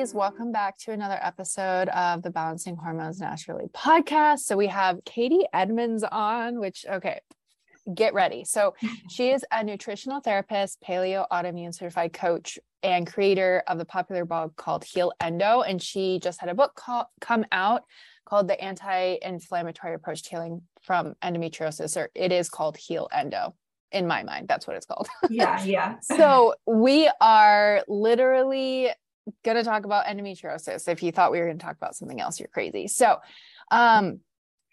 Ladies. Welcome back to another episode of the Balancing Hormones Naturally podcast. So we have Katie Edmonds on, which, okay, get ready. So she is a nutritional therapist, paleo autoimmune certified coach, and creator of the popular blog called Heal Endo. And she just had a book called, come out called The Anti Inflammatory Approach to Healing from Endometriosis, or it is called Heal Endo in my mind that's what it's called yeah yeah so we are literally going to talk about endometriosis. If you thought we were going to talk about something else, you're crazy. So, um,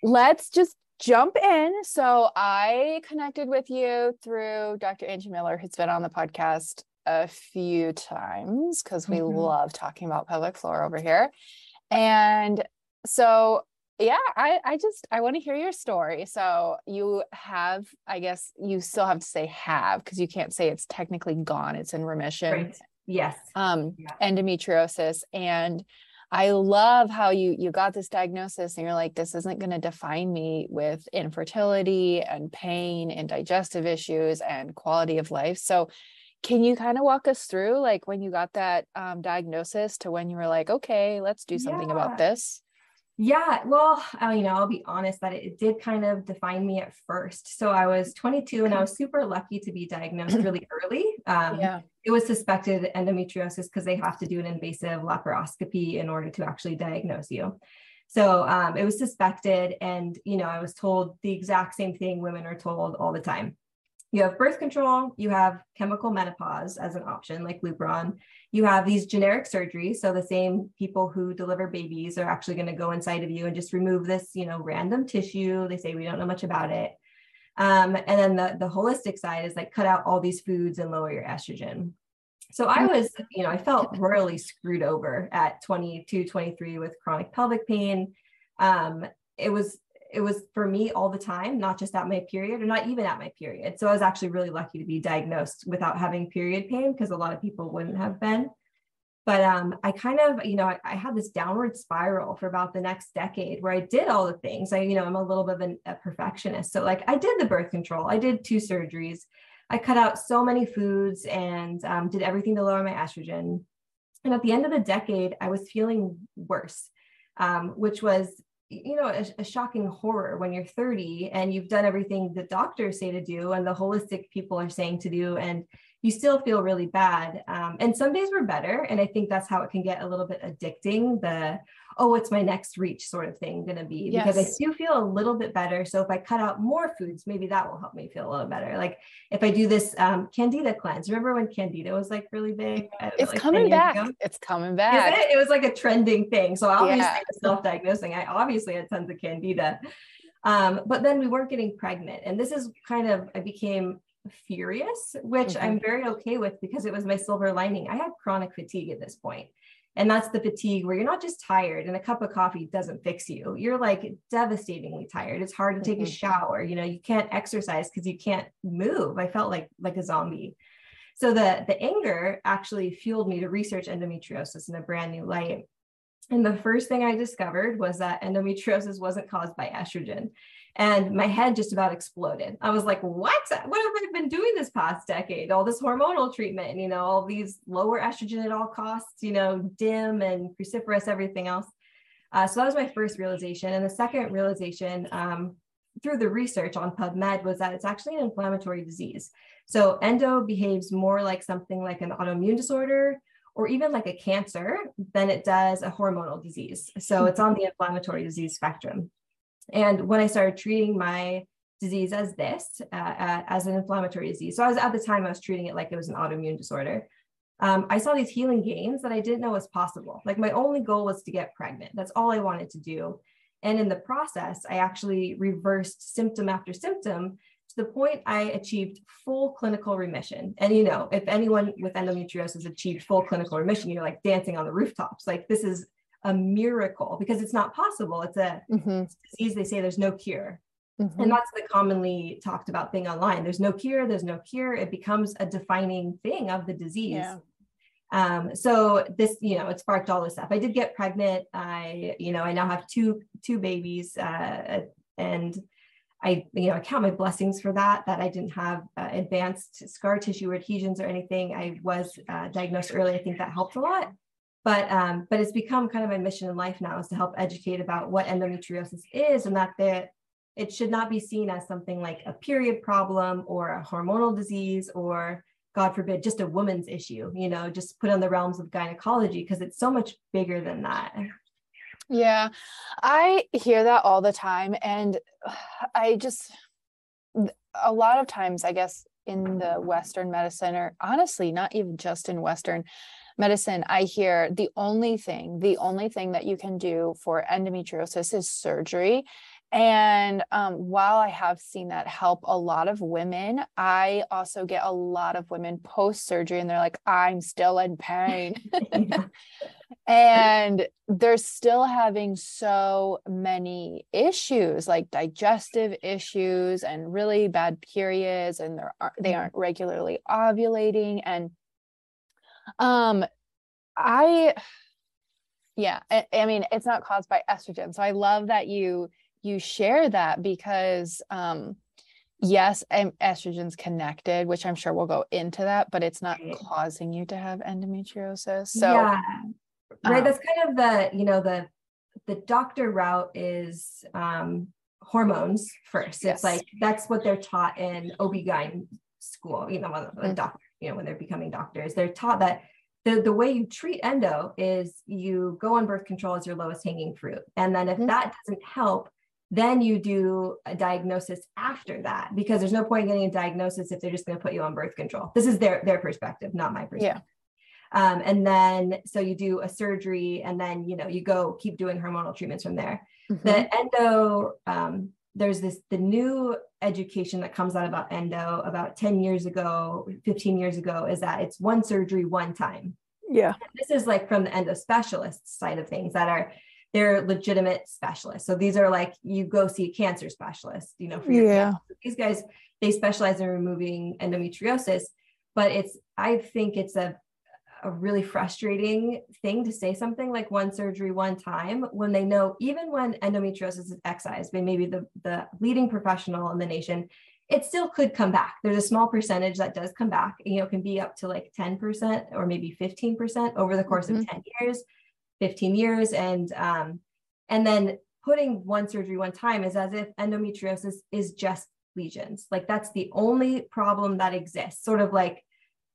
let's just jump in. So, I connected with you through Dr. Angie Miller, who's been on the podcast a few times because we mm-hmm. love talking about pelvic floor over here. And so, yeah, I, I just I want to hear your story. So you have, I guess you still have to say have because you can't say it's technically gone. It's in remission. Right. Yes. Um, yeah. endometriosis. And I love how you you got this diagnosis and you're like, this isn't going to define me with infertility and pain and digestive issues and quality of life. So can you kind of walk us through like when you got that um, diagnosis to when you were like, okay, let's do something yeah. about this? Yeah, well, uh, you know, I'll be honest that it, did kind of define me at first. So I was 22 and I was super lucky to be diagnosed really early. Um, yeah. It was suspected endometriosis because they have to do an invasive laparoscopy in order to actually diagnose you. So um, it was suspected, and you know, I was told the exact same thing women are told all the time you have birth control, you have chemical menopause as an option, like Lupron. You have these generic surgeries. So the same people who deliver babies are actually going to go inside of you and just remove this, you know, random tissue. They say we don't know much about it. Um, and then the, the holistic side is like cut out all these foods and lower your estrogen. So I mm-hmm. was, you know, I felt royally screwed over at 22, 23 with chronic pelvic pain. Um, it was it was for me all the time, not just at my period or not even at my period. So I was actually really lucky to be diagnosed without having period pain because a lot of people wouldn't have been. But um, I kind of, you know, I, I, had this downward spiral for about the next decade where I did all the things. I, you know, I'm a little bit of an, a perfectionist. So like I did the birth control, I did two surgeries, I cut out so many foods and um, did everything to lower my estrogen. And at the end of the decade, I was feeling worse, um, which was you know a, a, shocking horror when you're 30 and you've done everything the doctors say to do and the holistic people are saying to do and you still feel really bad. Um, and some days were better and i think that's how it can get a little bit addicting the oh what's my next reach? sort of thing going to be yes. because i do feel a little bit better. So if i cut out more foods maybe that will help me feel a little better. Like if i do this um, candida cleanse remember when candida was like really big? It's know, like coming back. it's coming back. it? it? was like a trending thing. So obviously yeah. self-diagnosing i obviously had tons of candida. Um, but then we weren't getting pregnant and this is kind of i became furious which mm-hmm. i'm very okay with because it was my silver lining i had chronic fatigue at this point and that's the fatigue where you're not just tired and a cup of coffee doesn't fix you. You're like devastatingly tired. It's hard to take mm-hmm. a shower. You know, you can't exercise because you can't move. I felt like like a zombie. So the the anger actually fueled me to research endometriosis in a brand new light. And the first thing I discovered was that endometriosis wasn't caused by estrogen and my head just about exploded. I was like, what? What have I been doing this past decade? All this hormonal treatment, you know, all these lower estrogen at all costs, you know, dim and cruciferous, everything else. Uh, so that was my first realization. And the second realization um, through the research on PubMed was that it's actually an inflammatory disease. So endo behaves more like something like an autoimmune disorder or even like a cancer than it does a hormonal disease. So it's on the inflammatory disease spectrum. And when I started treating my disease as this, uh, uh, as an inflammatory disease, so I was at the time I was treating it like it was an autoimmune disorder. Um, I saw these healing gains that I didn't know was possible. Like my only goal was to get pregnant. That's all I wanted to do. And in the process, I actually reversed symptom after symptom to the point I achieved full clinical remission. And you know, if anyone with endometriosis achieved full clinical remission, you're like dancing on the rooftops. Like this is a miracle because it's not possible. It's a mm-hmm. disease they say there's no cure. Mm-hmm. And that's the commonly talked about thing online. There's no cure, there's no cure. It becomes a defining thing of the disease. Yeah. Um, so this, you know, it sparked all this stuff. I did get pregnant. I, you know, I now have two two babies, uh, and I, you know, I count my blessings for that. That I didn't have uh, advanced scar tissue or adhesions or anything. I was uh, diagnosed early. I think that helped a lot. But um, but it's become kind of my mission in life now is to help educate about what endometriosis is and that the it should not be seen as something like a period problem or a hormonal disease or god forbid just a woman's issue you know just put on the realms of gynecology because it's so much bigger than that yeah i hear that all the time and i just a lot of times i guess in the western medicine or honestly not even just in western medicine i hear the only thing the only thing that you can do for endometriosis is surgery and um, while I have seen that help a lot of women, I also get a lot of women post surgery and they're like, I'm still in pain. and they're still having so many issues like digestive issues and really bad periods and they're they mm-hmm. aren't regularly ovulating and um i yeah I, I mean it's not caused by estrogen so i love that you you share that because um yes estrogen's connected which i'm sure we'll go into that but it's not causing you to have endometriosis so yeah right um, that's kind of the you know the the doctor route is um hormones first yes. it's like that's what they're taught in OB-GYN school you know mm-hmm. doctor you know when they're becoming doctors they're taught that the, the way you treat endo is you go on birth control as your lowest hanging fruit and then if mm-hmm. that doesn't help then you do a diagnosis after that because there's no point getting a diagnosis if they're just going to put you on birth control. This is their their perspective, not my perspective. Yeah. Um, and then so you do a surgery and then you know you go keep doing hormonal treatments from there. Mm-hmm. The endo um, there's this the new education that comes out about endo about 10 years ago 15 years ago is that it's one surgery one time yeah this is like from the endo specialist side of things that are they're legitimate specialists. So these are like you go see a cancer specialist, you know, for your yeah. Cancer. These guys they specialize in removing endometriosis, but it's I think it's a a really frustrating thing to say something like one surgery one time when they know even when endometriosis is excised by maybe the, the leading professional in the nation it still could come back there's a small percentage that does come back you know can be up to like 10% or maybe 15% over the course mm-hmm. of 10 years 15 years. And um, and then putting one surgery one time is as if endometriosis is just lesions. Like that's the only problem that exists. Sort of like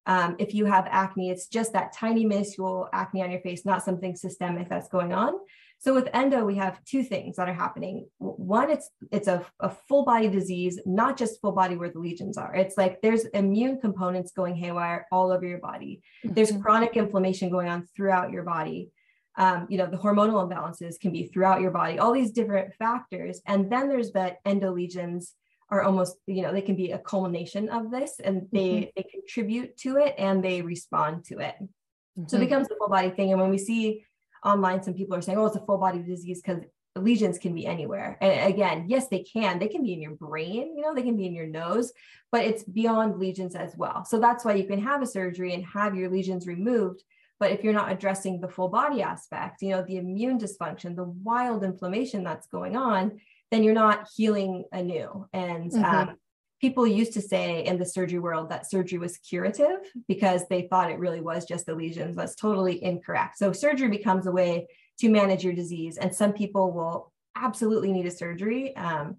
um, if you have acne it's just that tiny minuscule acne on your face not something systemic that's going on. So with endo we have two things that are happening. One it's it's a, a full body disease not just full body where the lesions are. It's like there's immune components going haywire all over your body. Mm-hmm. there's chronic inflammation going on throughout your body um, you know, the hormonal imbalances can be throughout your body, all these different factors. And then there's that endolesions are almost, you know, they can be a culmination of this and they, mm-hmm. they contribute to it and they respond to it. Mm-hmm. So it mm-hmm. becomes a full body thing. And when we see online, some people are saying, oh, it's a full body disease because lesions can be anywhere. And again, yes, they can. They can be in your brain, you know, they can be in your nose, but it's beyond lesions as well. So that's why you can have a surgery and have your lesions removed but if you're not addressing the full body aspect, you know, the immune dysfunction, the wild inflammation that's going on, then you're not healing anew. And mm-hmm. um, people used to say in the surgery world that surgery was curative because they thought it really was just the lesions. That's totally incorrect. So surgery becomes a way to manage your disease. And some people will absolutely need a surgery. Um,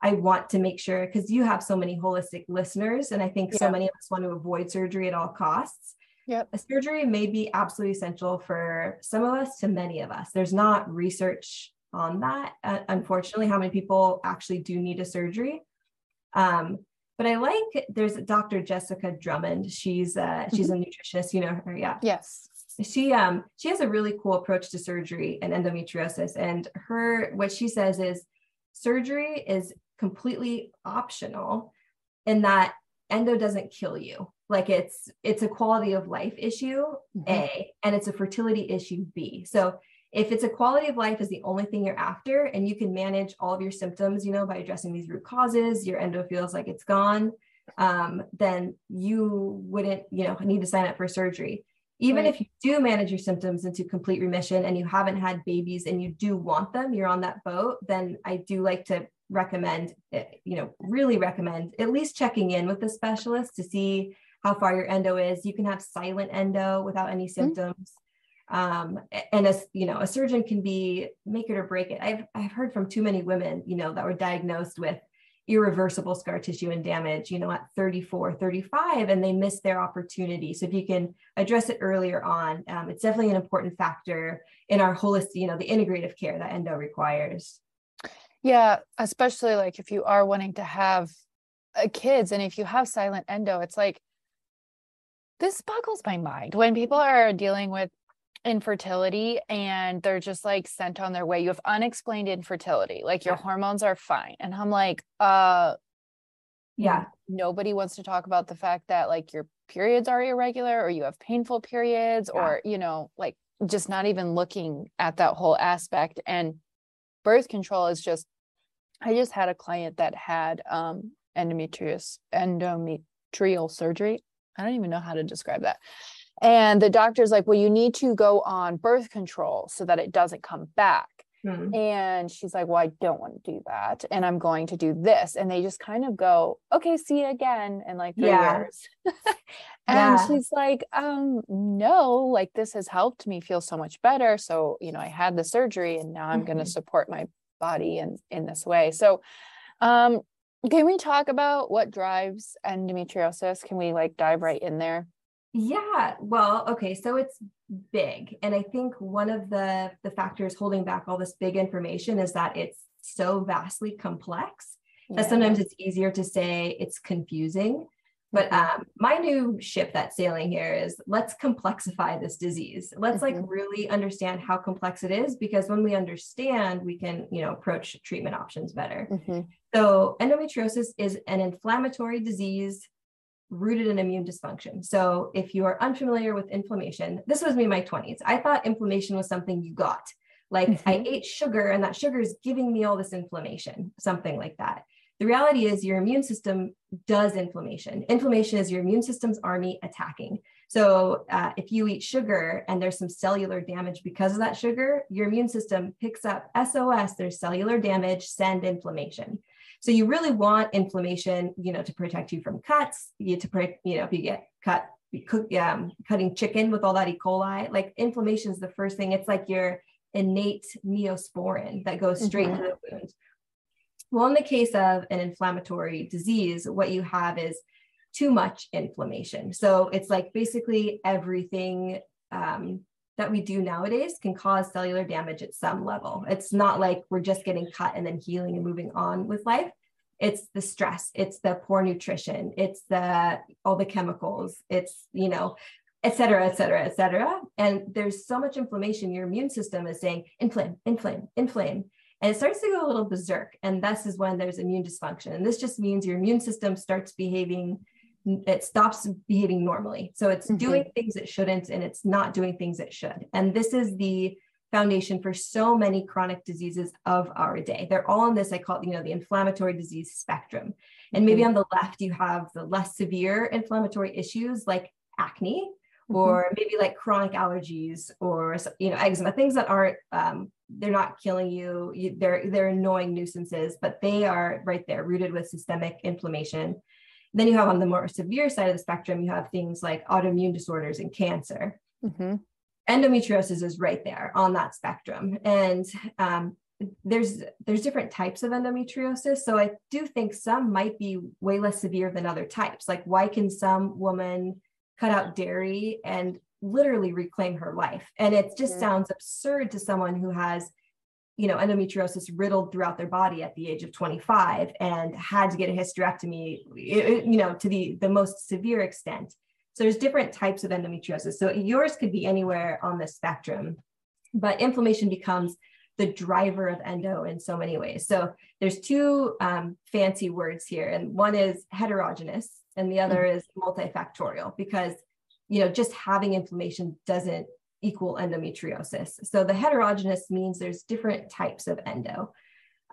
I want to make sure because you have so many holistic listeners, and I think yeah. so many of us want to avoid surgery at all costs. Yep. A surgery may be absolutely essential for some of us to many of us. There's not research on that, uh, unfortunately, how many people actually do need a surgery. Um, but I like there's Dr. Jessica Drummond. She's uh, she's mm-hmm. a nutritionist, you know her, yeah. Yes. She um she has a really cool approach to surgery and endometriosis. And her what she says is surgery is completely optional in that endo doesn't kill you like it's it's a quality of life issue mm-hmm. a and it's a fertility issue b so if it's a quality of life is the only thing you're after and you can manage all of your symptoms you know by addressing these root causes your endo feels like it's gone um, then you wouldn't you know need to sign up for surgery even right. if you do manage your symptoms into complete remission and you haven't had babies and you do want them you're on that boat then i do like to recommend eh, you know really recommend at least checking in with the specialist to see how far your endo is. You can have silent endo without any mm-hmm. symptoms. Um, and as you know a surgeon can be make it or break it. I've i've heard from too many women you know that were diagnosed with irreversible scar tissue and damage you know at 34 35 and they miss their opportunity. So if you can address it earlier on um, it's definitely an important factor in our holistic you know the integrative care that endo requires. Yeah especially like if you are wanting to have uh, kids and if you have silent endo it's like this boggles my mind when people are dealing with infertility and they're just like sent on their way. You have unexplained infertility, like your yeah. hormones are fine. And I'm like, uh, yeah, nobody wants to talk about the fact that like your periods are irregular or you have painful periods yeah. or, you know, like just not even looking at that whole aspect. And birth control is just, I just had a client that had um endometrius endometrial surgery. I don't even know how to describe that. And the doctor's like, well, you need to go on birth control so that it doesn't come back. Hmm. And she's like, well, I don't want to do that. And I'm going to do this. And they just kind of go, okay, see you again in like three yeah. years. and yeah. she's like, um, no, like this has helped me feel so much better. So, you know, I had the surgery and now I'm mm-hmm. going to support my body in, in this way. So, um, can we talk about what drives endometriosis? Can we like dive right in there? Yeah, well, okay, so it's big. And I think one of the the factors holding back all this big information is that it's so vastly complex yeah. that sometimes it's easier to say it's confusing. But mm-hmm. um, my new ship that's sailing here is let's complexify this disease. Let's mm-hmm. like really understand how complex it is because when we understand, we can you know approach treatment options better. Mm-hmm. So endometriosis is an inflammatory disease rooted in immune dysfunction. So if you are unfamiliar with inflammation, this was me in my 20s. I thought inflammation was something you got. Like mm-hmm. I ate sugar and that sugar is giving me all this inflammation, something like that. The reality is your immune system does inflammation. Inflammation is your immune system's army attacking. So uh, if you eat sugar and there's some cellular damage because of that sugar, your immune system picks up SOS, there's cellular damage, send inflammation. So you really want inflammation, you know, to protect you from cuts, you to, you know, if you get cut, you cook, um, cutting chicken with all that E. coli, like inflammation is the first thing. It's like your innate neosporin that goes straight mm-hmm. to the wound. Well, in the case of an inflammatory disease, what you have is too much inflammation. So it's like basically everything um, that we do nowadays can cause cellular damage at some level. It's not like we're just getting cut and then healing and moving on with life. It's the stress, it's the poor nutrition, it's the all the chemicals, it's you know, et cetera, et cetera, et cetera. And there's so much inflammation, your immune system is saying inflame, inflame, inflame. And it starts to go a little berserk. And this is when there's immune dysfunction. And this just means your immune system starts behaving it stops behaving normally. So it's mm-hmm. doing things it shouldn't and it's not doing things it should. And this is the foundation for so many chronic diseases of our day. They're all on this, I call it, you know, the inflammatory disease spectrum. And maybe mm-hmm. on the left, you have the less severe inflammatory issues like acne, mm-hmm. or maybe like chronic allergies or you know eczema things that aren't um, they're not killing you. you they're they're annoying nuisances but they are right there rooted with systemic inflammation then you have on the more severe side of the spectrum, you have things like autoimmune disorders and cancer. Mm-hmm. Endometriosis is right there on that spectrum. And um, there's there's different types of endometriosis. So I do think some might be way less severe than other types. Like why can some woman cut out dairy and literally reclaim her life? And it just mm-hmm. sounds absurd to someone who has you know, endometriosis riddled throughout their body at the age of 25 and had to get a hysterectomy, you know, to the, the most severe extent. So there's different types of endometriosis. So yours could be anywhere on the spectrum, but inflammation becomes the driver of endo in so many ways. So there's two um, fancy words here, and one is heterogeneous, and the other mm-hmm. is multifactorial because you know just having inflammation doesn't equal endometriosis. So the heterogeneous means there's different types of endo.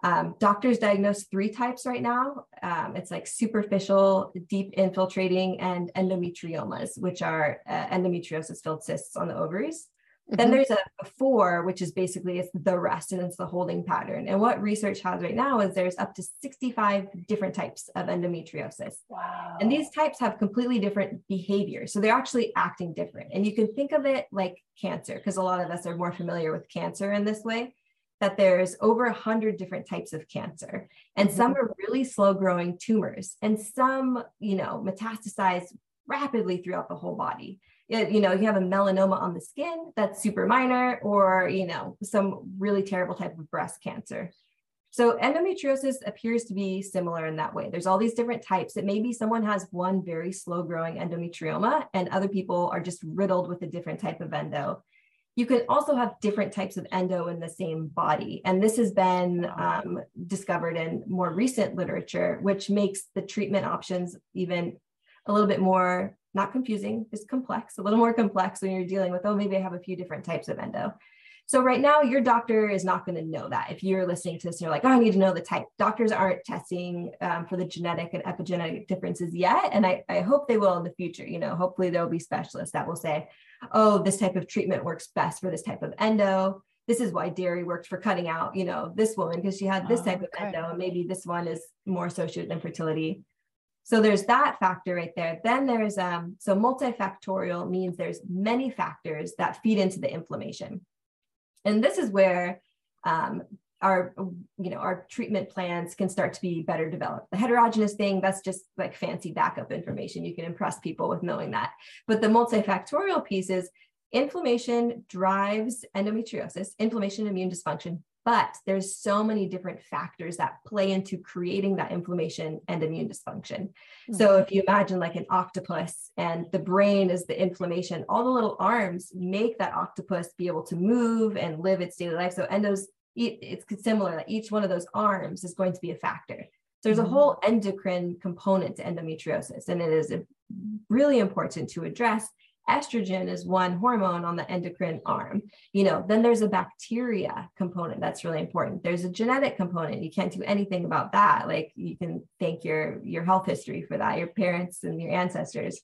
Um, doctors diagnose three types right now. Um, it's like superficial, deep infiltrating, and endometriomas, which are uh, endometriosis filled cysts on the ovaries. Mm-hmm. Then there's a, four, which is basically it's the rest and it's the holding pattern. And what research has right now is there's up to 65 different types of endometriosis. Wow. And these types have completely different behavior. So they're actually acting different. And you can think of it like cancer, because a lot of us are more familiar with cancer in this way that there's over 100 different types of cancer and mm-hmm. some are really slow growing tumors and some you know metastasize rapidly throughout the whole body it, you know you have a melanoma on the skin that's super minor or you know some really terrible type of breast cancer. So endometriosis appears to be similar in that way. There's all these different types. That maybe someone has one very slow growing endometrioma and other people are just riddled with a different type of endo. You can also have different types of endo in the same body. And this has been um, discovered in more recent literature, which makes the treatment options even a little bit more, not confusing, just complex, a little more complex when you're dealing with, oh, maybe I have a few different types of endo. So right now, your doctor is not going to know that. If you're listening to this, you're like, oh, I need to know the type. Doctors aren't testing um, for the genetic and epigenetic differences yet, and I, I hope they will in the future. You know, hopefully there'll be specialists that will say, oh, this type of treatment works best for this type of endo. This is why dairy worked for cutting out, you know, this woman because she had this oh, type okay. of endo, and maybe this one is more associated with infertility. So there's that factor right there. Then there's um, so multifactorial means there's many factors that feed into the inflammation. And this is where um, our you know our treatment plans can start to be better developed the heterogeneous thing that's just like fancy backup information you can impress people with knowing that but the multifactorial piece is inflammation drives endometriosis inflammation immune dysfunction but there's so many different factors that play into creating that inflammation and immune dysfunction mm-hmm. so if you imagine like an octopus and the brain is the inflammation all the little arms make that octopus be able to move and live its daily life so endos it's similar that each one of those arms is going to be a factor. So there's a mm-hmm. whole endocrine component to endometriosis, and it is really important to address. Estrogen is one hormone on the endocrine arm. You know, then there's a bacteria component that's really important. There's a genetic component. You can't do anything about that. Like you can thank your your health history for that, your parents and your ancestors.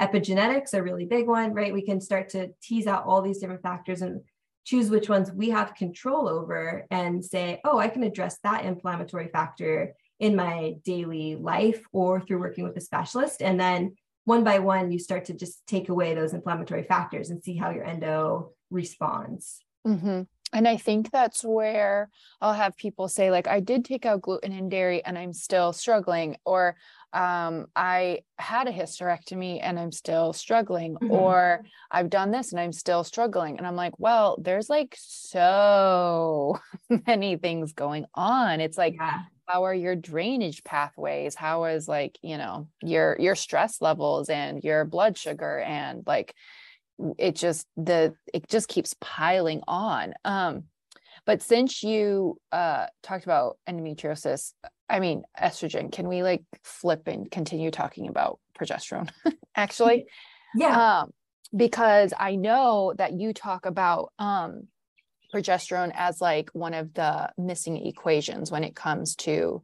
Epigenetics a really big one, right? We can start to tease out all these different factors and choose which ones we have control over and say, oh, I can address that inflammatory factor in my daily life or through working with a specialist. And then one by one, you start to just take away those inflammatory factors and see how your endo responds. Mm-hmm. And I think that's where I'll have people say, like, I did take out gluten and dairy and I'm still struggling, or um, I had a hysterectomy and I'm still struggling, mm-hmm. or I've done this and I'm still struggling. And I'm like, well, there's like so many things going on. It's like, yeah. How are your drainage pathways? How is like, you know, your your stress levels and your blood sugar and like it just the it just keeps piling on. Um but since you uh talked about endometriosis i mean estrogen can we like flip and continue talking about progesterone actually? Yeah. Um because i know that you talk about um progesterone as like one of the missing equations when it comes to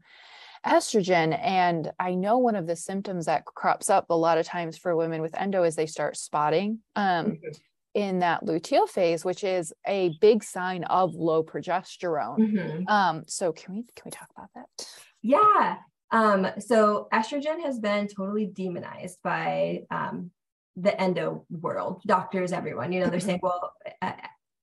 estrogen. And I know one of the symptoms that crops up a lot of times for women with endo is they start spotting um, mm-hmm. in that luteal phase, which is a big sign of low progesterone. Mm-hmm. Um, so can we can we talk about that? Yeah. Um, so estrogen has been totally demonized by um, the endo world, doctors, everyone. You know, they're saying, well,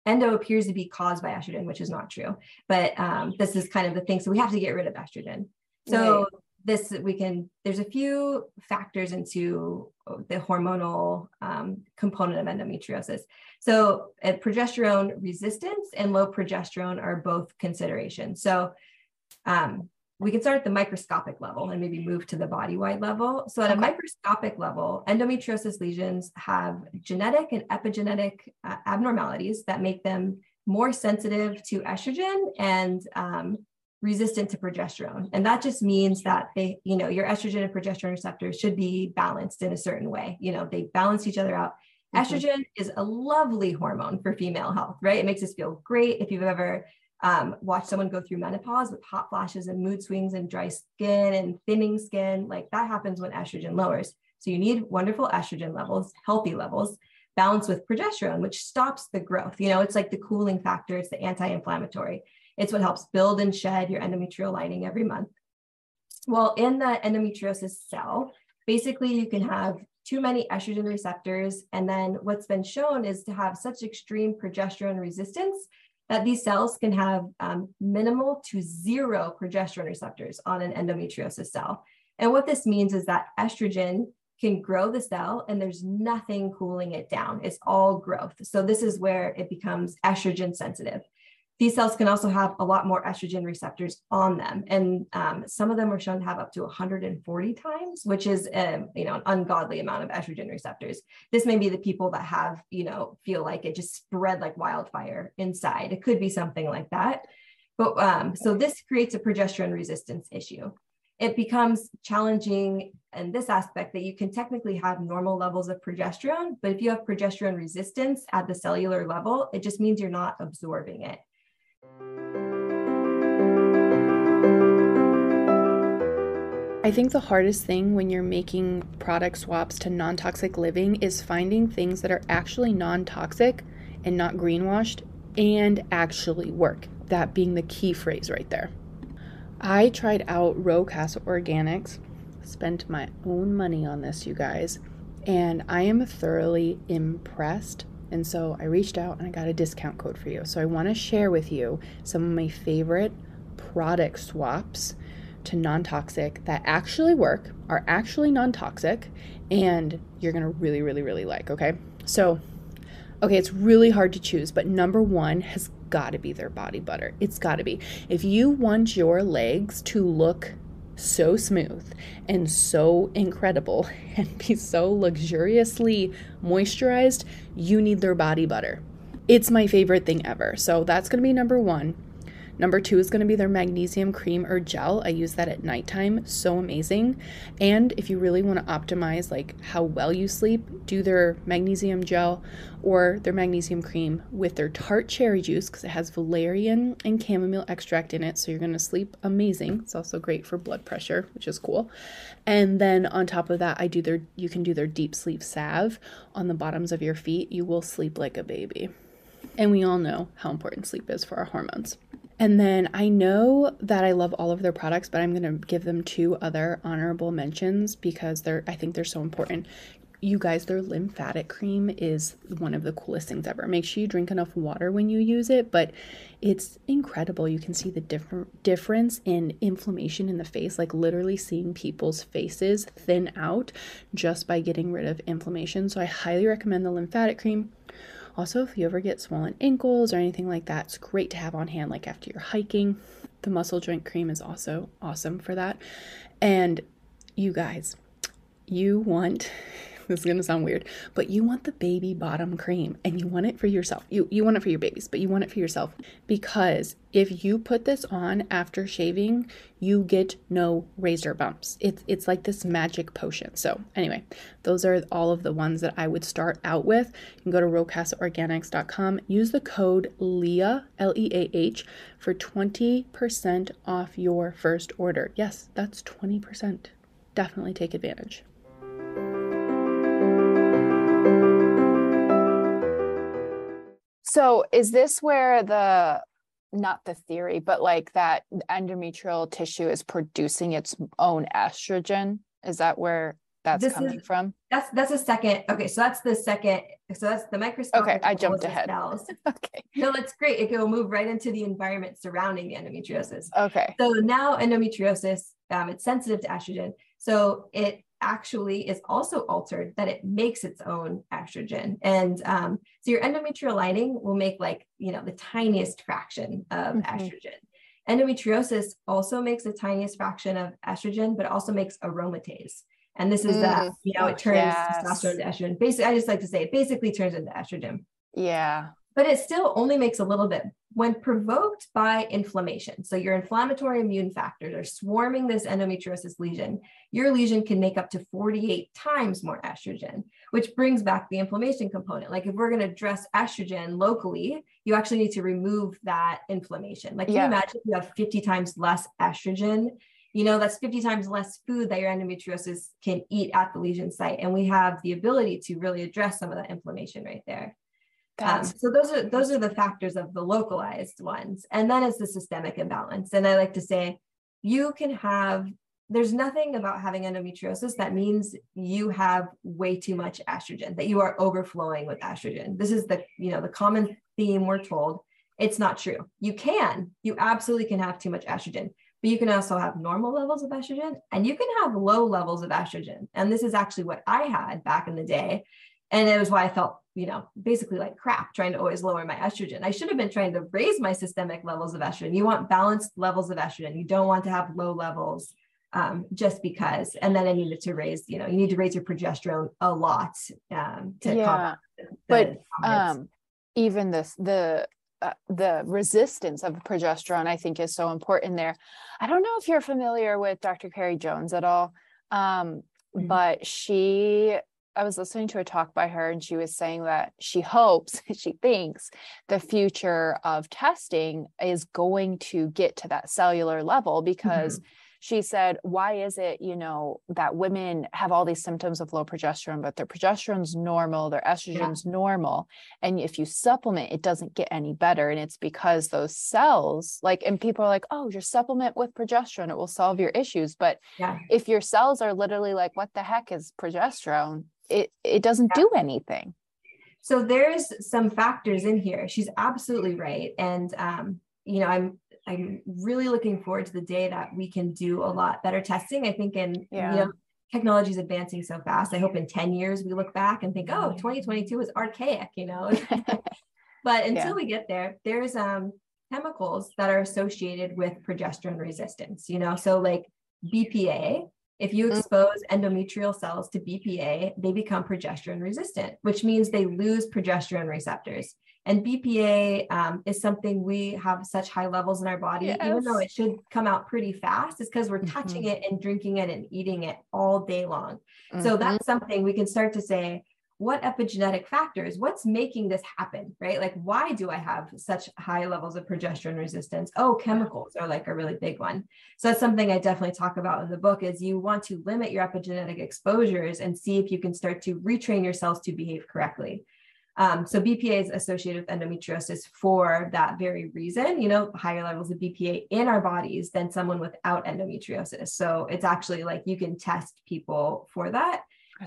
endo appears to be caused by estrogen, which is not true. But um, this is kind of the thing. So we have to get rid of estrogen. So right. this we can there's a few factors into the hormonal um, component of endometriosis. So uh, progesterone resistance and low progesterone are both considerations. So um, we can start at the microscopic level and maybe move to the body wide level. So, at okay. a microscopic level, endometriosis lesions have genetic and epigenetic uh, abnormalities that make them more sensitive to estrogen and um, resistant to progesterone. And that just means that they, you know, your estrogen and progesterone receptors should be balanced in a certain way. You know, they balance each other out. Mm-hmm. Estrogen is a lovely hormone for female health, right? It makes us feel great. If you've ever um, watched someone go through menopause with hot flashes and mood swings and dry skin and thinning skin, like that happens when estrogen lowers. So you need wonderful estrogen levels, healthy levels, balanced with progesterone, which stops the growth. You know, it's like the cooling factor, it's the anti inflammatory. It's what helps build and shed your endometrial lining every month. Well, in the endometriosis cell, basically you can have too many estrogen receptors. And then what's been shown is to have such extreme progesterone resistance that these cells can have um, minimal to zero progesterone receptors on an endometriosis cell. And what this means is that estrogen can grow the cell and there's nothing cooling it down. It's all growth. So this is where it becomes estrogen sensitive. These cells can also have a lot more estrogen receptors on them. And um, some of them are shown to have up to 140 times, which is um, you know, an ungodly amount of estrogen receptors. This may be the people that have, you know, feel like it just spread like wildfire inside. It could be something like that. But um, so this creates a progesterone resistance issue it becomes challenging in this aspect that you can technically have normal levels of progesterone, but if you have progesterone resistance at the cellular level, it just means you're not absorbing it. I think the hardest thing when you're making product swaps to non toxic living is finding things that are actually non toxic and not greenwashed and actually work. That being the key phrase right there. I tried out Rowe Organics, spent my own money on this, you guys, and I am thoroughly impressed. And so I reached out and I got a discount code for you. So I want to share with you some of my favorite product swaps to non toxic that actually work, are actually non toxic, and you're to really, really, really like. Okay. So, okay, it's really hard to choose, but number one has got to be their body butter. It's got to be. If you want your legs to look so smooth and so incredible and be so luxuriously moisturized, you need their body butter. It's my favorite thing ever. So that's going to be number one. Number two is going to be their magnesium cream or gel. I use that at nighttime. So amazing. And if you really want to optimize like how well you sleep, do their magnesium gel or their magnesium cream with their tart cherry juice because it has valerian and chamomile extract in it. So you're going to sleep amazing. It's also great for blood pressure, which is cool. And then on top of that, I do their you can do their deep sleep salve on the bottoms of your feet. You will sleep like a baby. And we all know how important sleep is for our hormones. And then I know that I love all of their products, but I'm going to give them two other honorable mentions because they're I think they're so important. You guys, their lymphatic cream is one of the coolest things ever. Make sure you drink enough water when you use it, but it's incredible. You can see the different difference in inflammation in the face, like literally seeing people's faces thin out just by getting rid of inflammation. So I highly recommend the lymphatic cream. Also, if you ever get swollen ankles or anything like that, it's great to have on hand, like after you're hiking. The muscle joint cream is also awesome for that. And you guys, you want this is going to sound weird, but you want the baby bottom cream and you want it for yourself. You you want it for your babies, but you want it for yourself because if you put this on after shaving, you get no razor bumps. It's it's like this magic potion. So, anyway, those are all of the ones that I would start out with. You can go to rowecasaorganics.com, use the code LEAH, L E A H for 20% off your first order. Yes, that's 20%. Definitely take advantage. So is this where the not the theory, but like that endometrial tissue is producing its own estrogen? Is that where that's this coming is, from? That's that's a second. Okay, so that's the second. So that's the microscopic. Okay, I jumped ahead. Cells. okay. No, that's great. It will move right into the environment surrounding the endometriosis. Okay. So now endometriosis, um, it's sensitive to estrogen. So it actually is also altered that it makes its own estrogen and um, so your endometrial lining will make like you know the tiniest fraction of mm-hmm. estrogen endometriosis also makes the tiniest fraction of estrogen but also makes aromatase and this is mm. that you know it turns yes. testosterone to estrogen basically i just like to say it basically turns into estrogen yeah but it still only makes a little bit when provoked by inflammation. So your inflammatory immune factors are swarming this endometriosis lesion. Your lesion can make up to 48 times more estrogen, which brings back the inflammation component. Like if we're going to address estrogen locally, you actually need to remove that inflammation. Like, can yeah. you imagine if you have 50 times less estrogen? You know, that's 50 times less food that your endometriosis can eat at the lesion site. And we have the ability to really address some of that inflammation right there. Um, so those are those are the factors of the localized ones, and then it's the systemic imbalance. And I like to say, you can have. There's nothing about having endometriosis that means you have way too much estrogen, that you are overflowing with estrogen. This is the you know the common theme we're told. It's not true. You can, you absolutely can have too much estrogen, but you can also have normal levels of estrogen and you can have low levels of estrogen. And this is actually what I had back in the day. And it was why I felt you know, basically like crap, trying to always lower my estrogen. I should have been trying to raise my systemic levels of estrogen. You want balanced levels of estrogen. You don't want to have low levels um, just because. And then I needed to raise, you know, you need to raise your progesterone a lot um, to yeah. but um, even this, the uh, the resistance of progesterone, I think, is so important there. I don't know if you're familiar with Dr. Carrie Jones at all, um, mm-hmm. but she I was listening to a talk by her, and she was saying that she hopes, she thinks the future of testing is going to get to that cellular level because mm-hmm. she said, Why is it, you know, that women have all these symptoms of low progesterone, but their progesterone's normal, their estrogen's yeah. normal. And if you supplement, it doesn't get any better. And it's because those cells, like, and people are like, Oh, just supplement with progesterone, it will solve your issues. But yeah. if your cells are literally like, What the heck is progesterone? It it doesn't yeah. do anything. So there's some factors in here. She's absolutely right. And um, you know i'm i'm really looking forward to the day that we can do a lot better testing. I think in yeah. you know technology is advancing so fast. I hope in 10 years we look back and think oh 2022 is archaic you know? But until yeah. we get there there's um chemicals that are associated with progesterone resistance you know? So like bpa if you mm. expose endometrial cells to BPA, they become progesterone resistant, which means they lose progesterone receptors. And BPA um, is something we have such high levels in our body, yes. even though it should come out pretty fast, is because we're touching mm-hmm. it and drinking it and eating it all day long. Mm-hmm. So that's something we can start to say, what epigenetic factors what's making this happen right? Like why do i have such high levels of progesterone resistance? Oh chemicals are like a really big one. So that's something i definitely talk about in the book is you want to limit your epigenetic exposures and see if you can start to retrain your cells to behave correctly. Um, so BPA is associated with endometriosis for that very reason, you know, higher levels of BPA in our bodies than someone without endometriosis. So it's actually like you can test people for that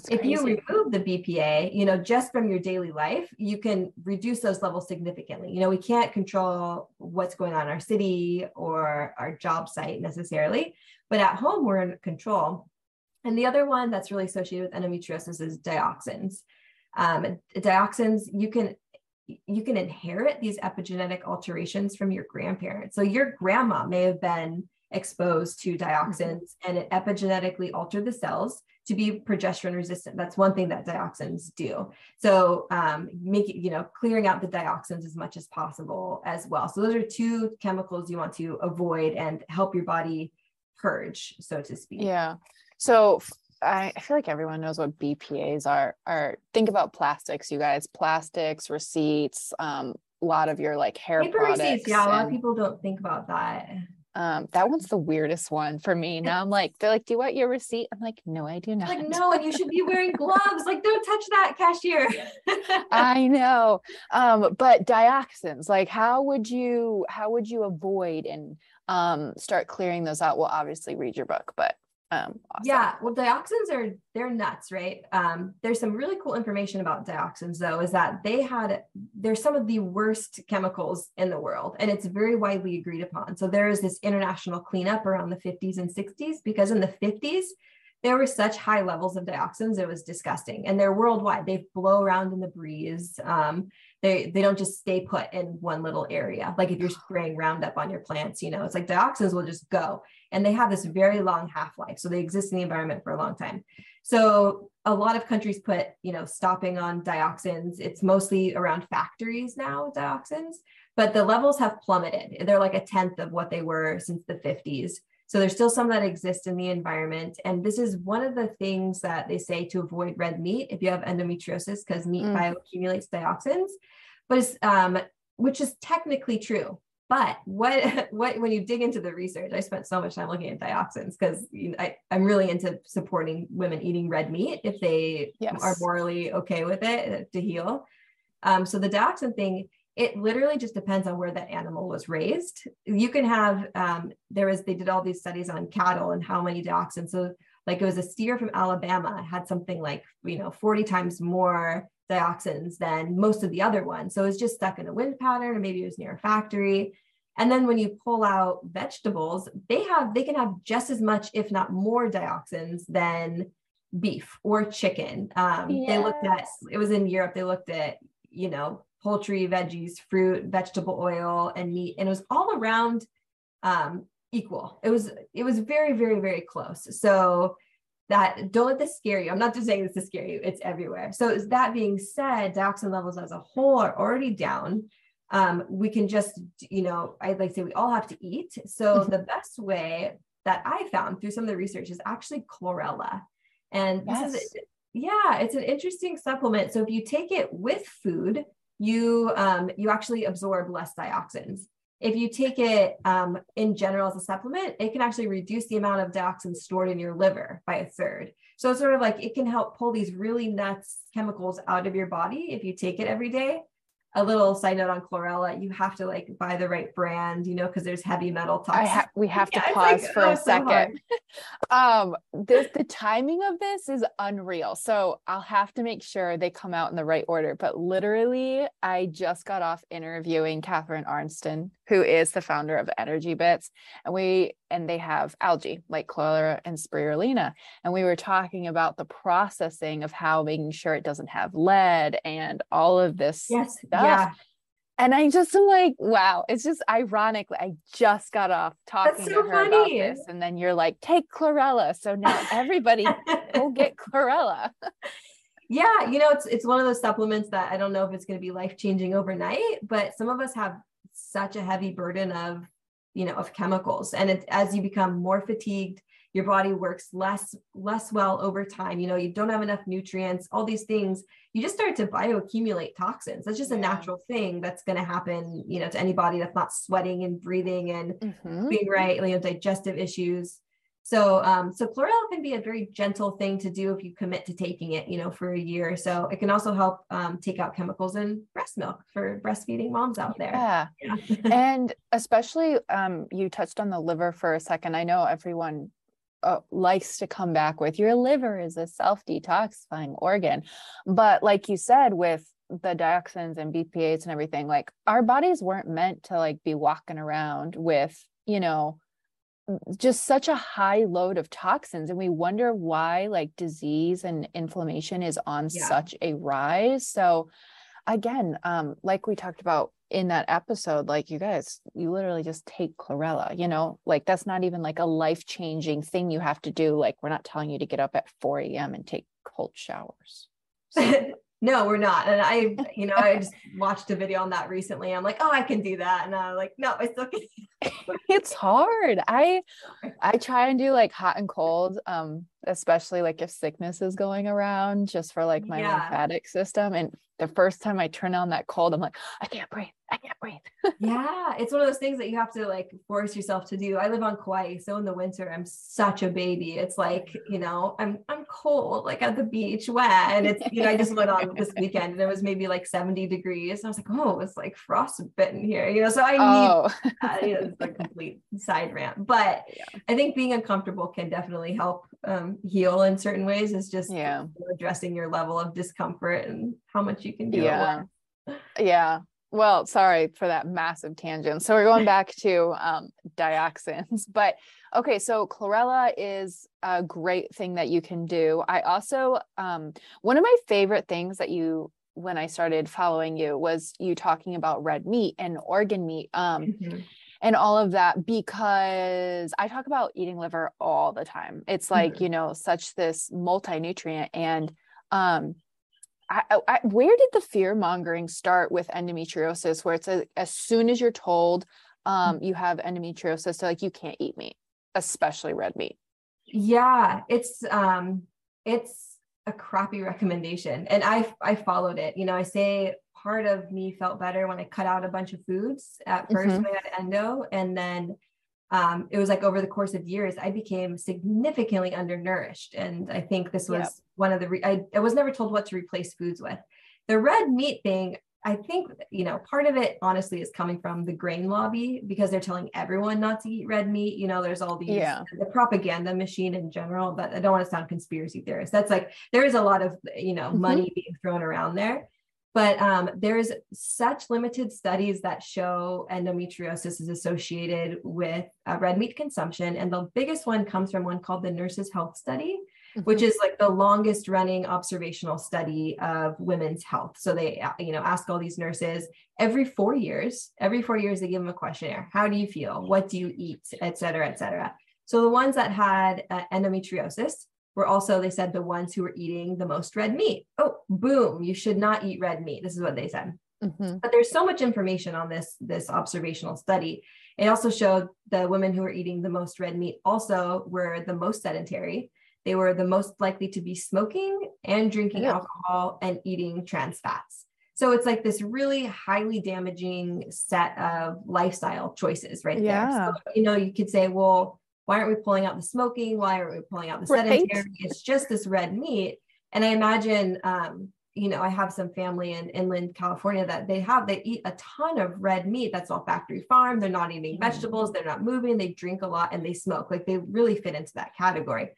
if you remove the BPA, you know, just from your daily life, you can reduce those levels significantly. You know, we can't control what's going on in our city or our job site necessarily, but at home we're in control. And the other one that's really associated with endometriosis is dioxins. Um, dioxins, you can you can inherit these epigenetic alterations from your grandparents. So your grandma may have been exposed to dioxins and it epigenetically altered the cells to be progesterone resistant. That's one thing that dioxins do. So um, making, you know, clearing out the dioxins as much as possible as well. So those are two chemicals you want to avoid and help your body purge, so to speak. Yeah. So I, I feel like everyone knows what BPAs are. Are think about plastics, you guys. Plastics, receipts, um, a lot of your like hair Paper products. Receipts, yeah, a lot of people don't think about that. Um, that one's the weirdest one for me. Now I'm like, they're like, do you want your receipt? I'm like, no, I do not. Like, no, and you should be wearing gloves. Like, don't touch that cashier. I know. Um, but dioxins, like how would you how would you avoid and um start clearing those out? Well, obviously read your book, but um, awesome. Yeah, well, dioxins are they're nuts, right? Um, there's some really cool information about dioxins, though, is that they had they're some of the worst chemicals in the world, and it's very widely agreed upon. So there is this international cleanup around the 50s and 60s because in the 50s there were such high levels of dioxins it was disgusting, and they're worldwide. They blow around in the breeze. Um, they they don't just stay put in one little area. Like if you're spraying Roundup on your plants, you know, it's like dioxins will just go and they have this very long half life. So they exist in the environment for a long time. So a lot of countries put, you know, stopping on dioxins. It's mostly around factories now, dioxins, but the levels have plummeted. They're like a tenth of what they were since the 50s. So there's still some that exist in the environment. And this is one of the things that they say to avoid red meat if you have endometriosis, because meat mm. bioaccumulates dioxins, but it's, um, which is technically true. But what what when you dig into the research, I spent so much time looking at dioxins because you know, I, I'm really into supporting women eating red meat if they yes. are morally okay with it to heal. Um, so the dioxin thing, it literally just depends on where that animal was raised. You can have um, there was they did all these studies on cattle and how many dioxins. So like it was a steer from Alabama had something like you know 40 times more dioxins than most of the other ones. So it was just stuck in a wind pattern, or maybe it was near a factory. And then when you pull out vegetables, they have they can have just as much, if not more, dioxins than beef or chicken. Um, yes. They looked at it was in Europe. They looked at you know poultry, veggies, fruit, vegetable oil, and meat, and it was all around um, equal. It was it was very very very close. So that don't let this scare you. I'm not just saying this to scare you, it's everywhere. So is that being said, dioxin levels as a whole are already down. Um, we can just, you know, I'd like to say we all have to eat. So mm-hmm. the best way that I found through some of the research is actually chlorella. And yes. this is yeah, it's an interesting supplement. So if you take it with food, you um, you actually absorb less dioxins. If you take it um, in general as a supplement, it can actually reduce the amount of dioxin stored in your liver by a third. So it's sort of like it can help pull these really nuts chemicals out of your body if you take it every day a little side note on chlorella you have to like buy the right brand you know because there's heavy metal toxins. Ha- we have to yeah, pause like, for oh, a second. So um this the timing of this is unreal. So i'll have to make sure they come out in the right order but literally i just got off interviewing Catharine Arnston who is the founder of ENERGYbits and we and they have algae like chlorella and spirulina. And we were talking about the processing of how making sure it doesn't have lead and all of this yes, stuff. Yeah. And I just am like, wow, it's just ironic. I just got off talking so to her funny. about this. And then you're like, take chlorella. So now everybody go get chlorella. yeah, you know, it's it's one of those supplements that I don't know if it's going to be life changing overnight, but some of us have such a heavy burden of you know of chemicals. And it, as you become more fatigued your body works less less well over time. You know you don't have enough nutrients all these things. You just start to bioaccumulate toxins. That's just a natural thing that's going to happen you know to anybody that's not sweating and breathing and mm-hmm. being right you know digestive issues so, um, so chlorella can be a very gentle thing to do if you commit to taking it, you know, for a year. So it can also help um, take out chemicals in breast milk for breastfeeding moms out there. Yeah, yeah. and especially um, you touched on the liver for a second. I know everyone uh, likes to come back with your liver is a self detoxifying organ, but like you said, with the dioxins and BPAs and everything, like our bodies weren't meant to like be walking around with, you know just such a high load of toxins and we wonder why like disease and inflammation is on yeah. such a rise so again um like we talked about in that episode like you guys you literally just take chlorella you know like that's not even like a life changing thing you have to do like we're not telling you to get up at 4 a.m and take cold showers so. no we're not. And i you know i just watched a video on that recently. I'm like oh i can do that. And i'm like no i still can it's hard. I i try and do like hot and cold um especially like if sickness is going around just for like my yeah. lymphatic system and the first time i turn on that cold i'm like i can't breathe I can't breathe. yeah, it's one of those things that you have to like force yourself to do. I live on Kauai, so in the winter I'm such a baby. It's like, you know, I'm I'm cold, like at the beach, wet. And it's, you know, I just went on this weekend and it was maybe like 70 degrees. And I was like, oh, it's like frostbitten here, you know. So I need oh. uh, you know, it's a complete side rant. But yeah. I think being uncomfortable can definitely help um, heal in certain ways. Is just yeah. addressing your level of discomfort and how much you can do. Yeah. Yeah well, sorry for that massive tangent. So we're going back to um, dioxins, but okay. So chlorella is a great thing that you can do. I also um, one of my favorite things that you when I started following you was you talking about red meat and organ meat. Um, mm-hmm. And all of that because I talk about eating liver all the time. It's like, mm-hmm. you know, such this multi-nutrient and um I, I, where did the fear mongering start with endometriosis where it's a, as soon as you're told um, mm. you have endometriosis so like you can't eat meat especially red meat yeah it's um it's a crappy recommendation and i i followed it you know i say part of me felt better when i cut out a bunch of foods at 1st mm-hmm. when i had endo and then um, it was like over the course of years, I became significantly undernourished. And I think this was yep. one of the, re- I, I was never told what to replace foods with. The red meat thing, I think, you know, part of it honestly is coming from the grain lobby because they're telling everyone not to eat red meat. You know, there's all these, yeah. the propaganda machine in general, but I don't want to sound conspiracy theorist. That's like, there is a lot of, you know, mm-hmm. money being thrown around there. But um, there's such limited studies that show endometriosis is associated with uh, red meat consumption. And the biggest one comes from one called the Nurses Health Study, mm-hmm. which is like the longest running observational study of women's health. So they, uh, you know, ask all these nurses every four years, every four years, they give them a questionnaire. How do you feel? What do you eat? Et cetera, et cetera. So the ones that had uh, endometriosis, were also, they said, the ones who were eating the most red meat. Oh, boom, you should not eat red meat. This is what they said. Mm-hmm. But there's so much information on this, this observational study. It also showed the women who were eating the most red meat also were the most sedentary. They were the most likely to be smoking and drinking yeah. alcohol and eating trans fats. So it's like this really highly damaging set of lifestyle choices right yeah. there. So, you know, you could say, well, why aren't we pulling out the smoking? Why aren't we pulling out the right. sedentary? It's just this red meat. And I imagine, um, you know, I have some family in inland California that they have, they eat a ton of red meat that's all factory farm. They're not eating mm. vegetables, they're not moving, they drink a lot and they smoke. Like they really fit into that category.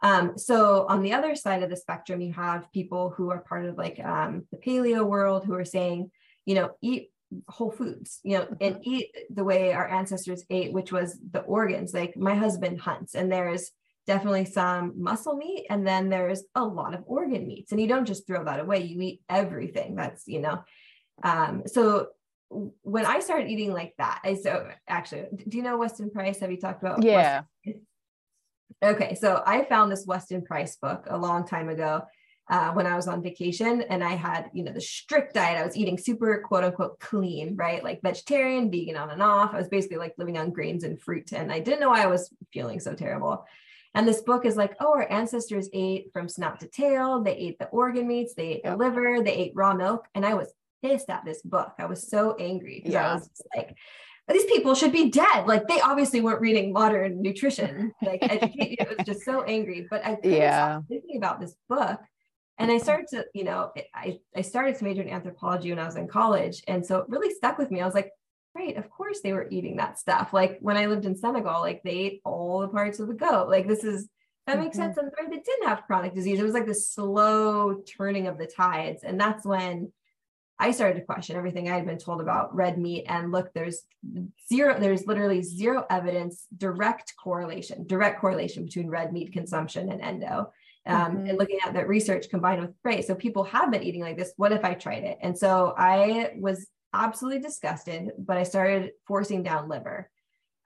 Um, so on the other side of the spectrum, you have people who are part of like um, the paleo world who are saying, you know, eat whole foods you know and mm-hmm. eat the way our ancestors ate which was the organs. Like my husband hunts and there's definitely some muscle meat and then there's a lot of organ meats and you don't just throw that away you eat everything that's you know. Um so when i started eating like that i so actually do you know weston price? Have you talked about yeah. Okay so i found this weston price book a long time ago uh, when I was on vacation and I had, you know, the strict diet. I was eating super quote unquote clean, right? Like vegetarian, vegan on and off. I was basically like living on grains and fruit. And I didn't know why I was feeling so terrible. And this book is like, oh, our ancestors ate from snout to tail. They ate the organ meats, they ate the liver, they ate raw milk. And I was pissed at this book. I was so angry because yeah. I was like, these people should be dead. Like they obviously weren't reading modern nutrition. Like educate, it was just so angry. But I yeah. thinking about this book and I started to, you know, I, I started to major in anthropology when I was in college. And so it really stuck with me. I was like, right, of course they were eating that stuff. Like when I lived in Senegal, like they ate all the parts of the goat. Like this is, that makes mm-hmm. sense. And they didn't have chronic disease. It was like the slow turning of the tides. And that's when I started to question everything I had been told about red meat. And look, there's zero, there's literally zero evidence, direct correlation, direct correlation between red meat consumption and endo um, mm-hmm. and looking at that research combined with great. So people have been eating like this. What if I tried it? And so I was absolutely disgusted, but I started forcing down liver.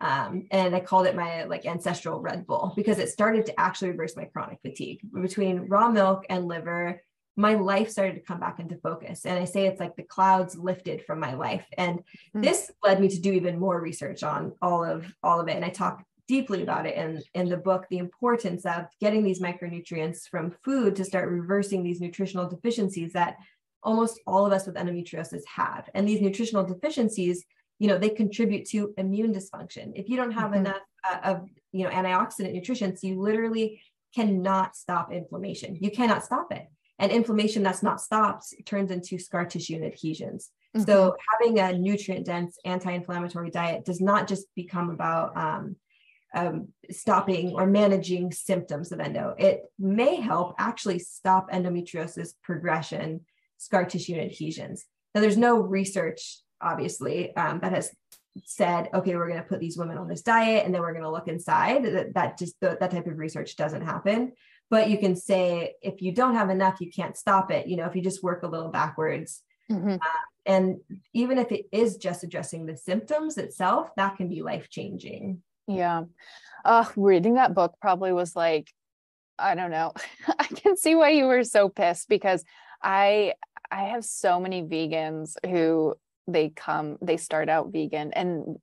Um, and I called it my like ancestral Red Bull because it started to actually reverse my chronic fatigue between raw milk and liver. My life started to come back into focus. And I say it's like the clouds lifted from my life. And mm-hmm. this led me to do even more research on all of all of it. And I talk deeply about it in, in the book the importance of getting these micronutrients from food to start reversing these nutritional deficiencies that almost all of us with endometriosis have. And these nutritional deficiencies, you know, they contribute to immune dysfunction. If you don't have mm-hmm. enough uh, of, you know, antioxidant nutrition, so you literally cannot stop inflammation. You cannot stop it. And inflammation that's not stopped turns into scar tissue and adhesions. Mm-hmm. So having a nutrient dense anti-inflammatory diet does not just become about um, um, stopping or managing symptoms of endo. It may help actually stop endometriosis progression, scar tissue and adhesions. Now, there's no research, obviously, um, that has said, okay, we're going to put these women on this diet and then we're going to look inside. That, that just that type of research doesn't happen. But you can say if you don't have enough, you can't stop it. You know, if you just work a little backwards, Mm-hmm. Uh, and even if it is just addressing the symptoms itself, that can be life changing. Yeah. Uh, reading that book probably was like, I don't know. I can see why you were so pissed because I I have so many vegans who they come, they start out vegan and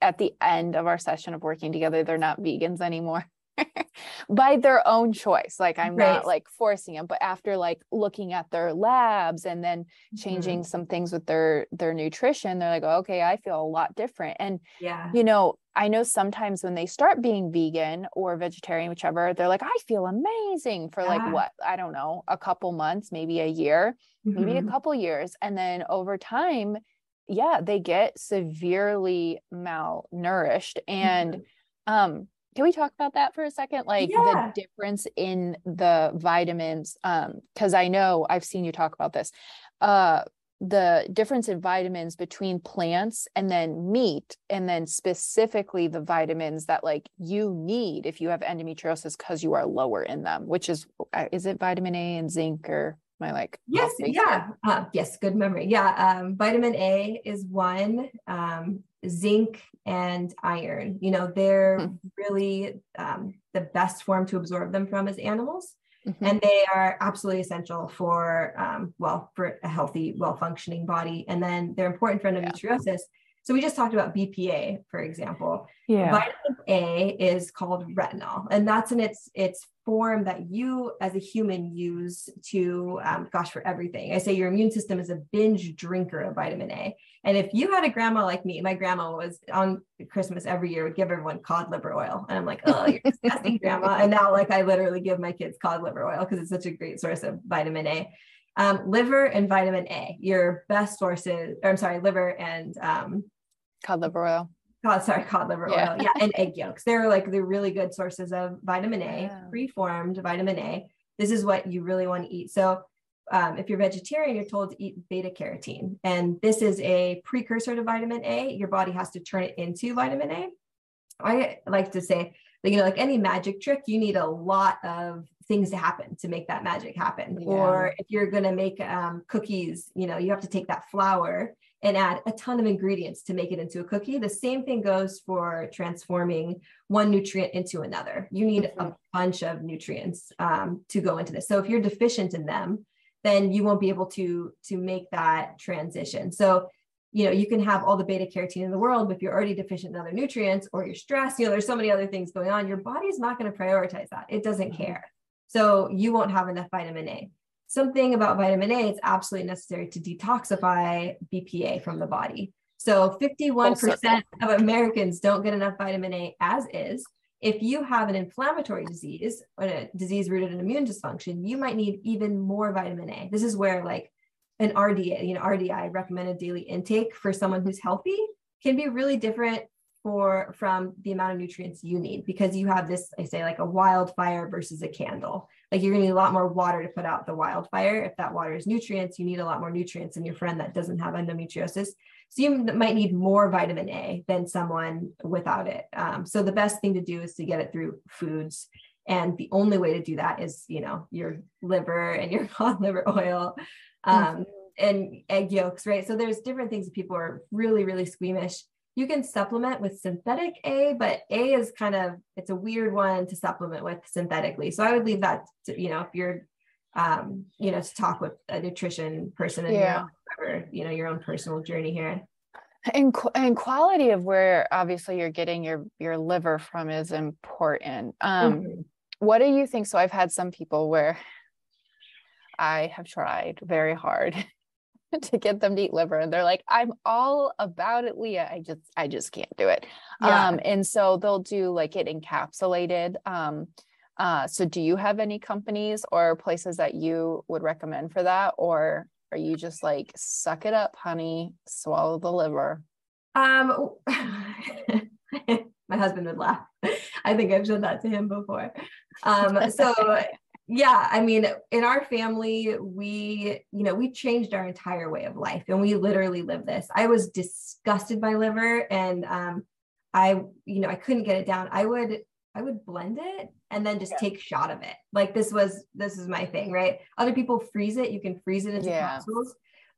at the end of our session of working together, they're not vegans anymore. by their own choice. Like I'm right. not like forcing them, but after like looking at their labs and then changing mm-hmm. some things with their their nutrition, they're like, oh, okay, I feel a lot different. And yeah, you know, I know sometimes when they start being vegan or vegetarian, whichever, they're like, I feel amazing for yeah. like what I don't know, a couple months, maybe a year, mm-hmm. maybe a mm-hmm. couple years, and then over time. Yeah, they get severely malnourished. And mm-hmm. um, can we talk about that for a second like yeah. the difference in the vitamins um because i know i've seen you talk about this uh the difference in vitamins between plants and then meat and then specifically the vitamins that like you need if you have endometriosis because you are lower in them which is uh, is it vitamin a and zinc or my like yes yeah uh, yes good memory yeah um, vitamin a is one um, zinc and iron you know they're mm-hmm. really um, the best form to absorb them from as animals mm-hmm. and they are absolutely essential for um, well for a healthy well functioning body and then they're important for endometriosis yeah. So we just talked about BPA, for example. Yeah. Vitamin A is called retinol, and that's in its its form that you as a human use to, um, gosh, for everything. I say your immune system is a binge drinker of vitamin A. And if you had a grandma like me, my grandma was on Christmas every year would give everyone cod liver oil, and I'm like, oh, you're disgusting, grandma. And now, like, I literally give my kids cod liver oil because it's such a great source of vitamin A. Um, liver and vitamin A, your best sources, or I'm sorry, liver and um, cod liver oil. Cod, sorry, cod liver yeah. oil. Yeah, and egg yolks. They're like the really good sources of vitamin A, yeah. preformed vitamin A. This is what you really want to eat. So, um, if you're vegetarian, you're told to eat beta carotene, and this is a precursor to vitamin A. Your body has to turn it into vitamin A. I like to say, that you know, like any magic trick, you need a lot of things to happen to make that magic happen. Yeah. Or if you're going to make um, cookies, you know, you have to take that flour and add a ton of ingredients to make it into a cookie. The same thing goes for transforming one nutrient into another. You need mm-hmm. a bunch of nutrients um, to go into this. So if you're deficient in them, then you won't be able to to make that transition. So you know you can have all the beta carotene in the world but if you're already deficient in other nutrients or you're stressed you know there's so many other things going on your body's not going to prioritize that it doesn't mm-hmm. care so you won't have enough vitamin a something about vitamin a it's absolutely necessary to detoxify bpa from the body. So 51% of americans don't get enough vitamin a as is. If you have an inflammatory disease or a disease rooted in immune dysfunction you might need even more vitamin a. This is where like an RDA, you know, RDI recommended daily intake for someone who's healthy can be really different for from the amount of nutrients you need because you have this, I say like a wildfire versus a candle. Like you're gonna need a lot more water to put out the wildfire. If that water is nutrients, you need a lot more nutrients than your friend that doesn't have endometriosis. So you might need more vitamin A than someone without it. Um, so the best thing to do is to get it through foods. And the only way to do that is, you know, your liver and your cod liver oil um, mm-hmm. and egg yolks, right? So there's different things that people are really, really squeamish. You can supplement with synthetic A, but A is kind of it's a weird one to supplement with synthetically. So I would leave that to, you know, if you're um, you know, to talk with a nutrition person and yeah. your, you know, your own personal journey here. And, and quality of where obviously you're getting your your liver from is important. Um, mm-hmm. What do you think? So I've had some people where I have tried very hard to get them to eat liver and they're like i'm all about it leah. I just i just can't do it. Yeah. um and so they'll do like it encapsulated. Um uh so do you have any companies or places that you would recommend for that or are you just like suck it up honey swallow the liver um my husband would laugh. I think i've said that to him before. Um so yeah i mean in our family we you know we changed our entire way of life and we literally live this i was disgusted by liver and um i you know i couldn't get it down i would i would blend it and then just yeah. take shot of it like this was this is my thing right other people freeze it you can freeze it into yeah. capsules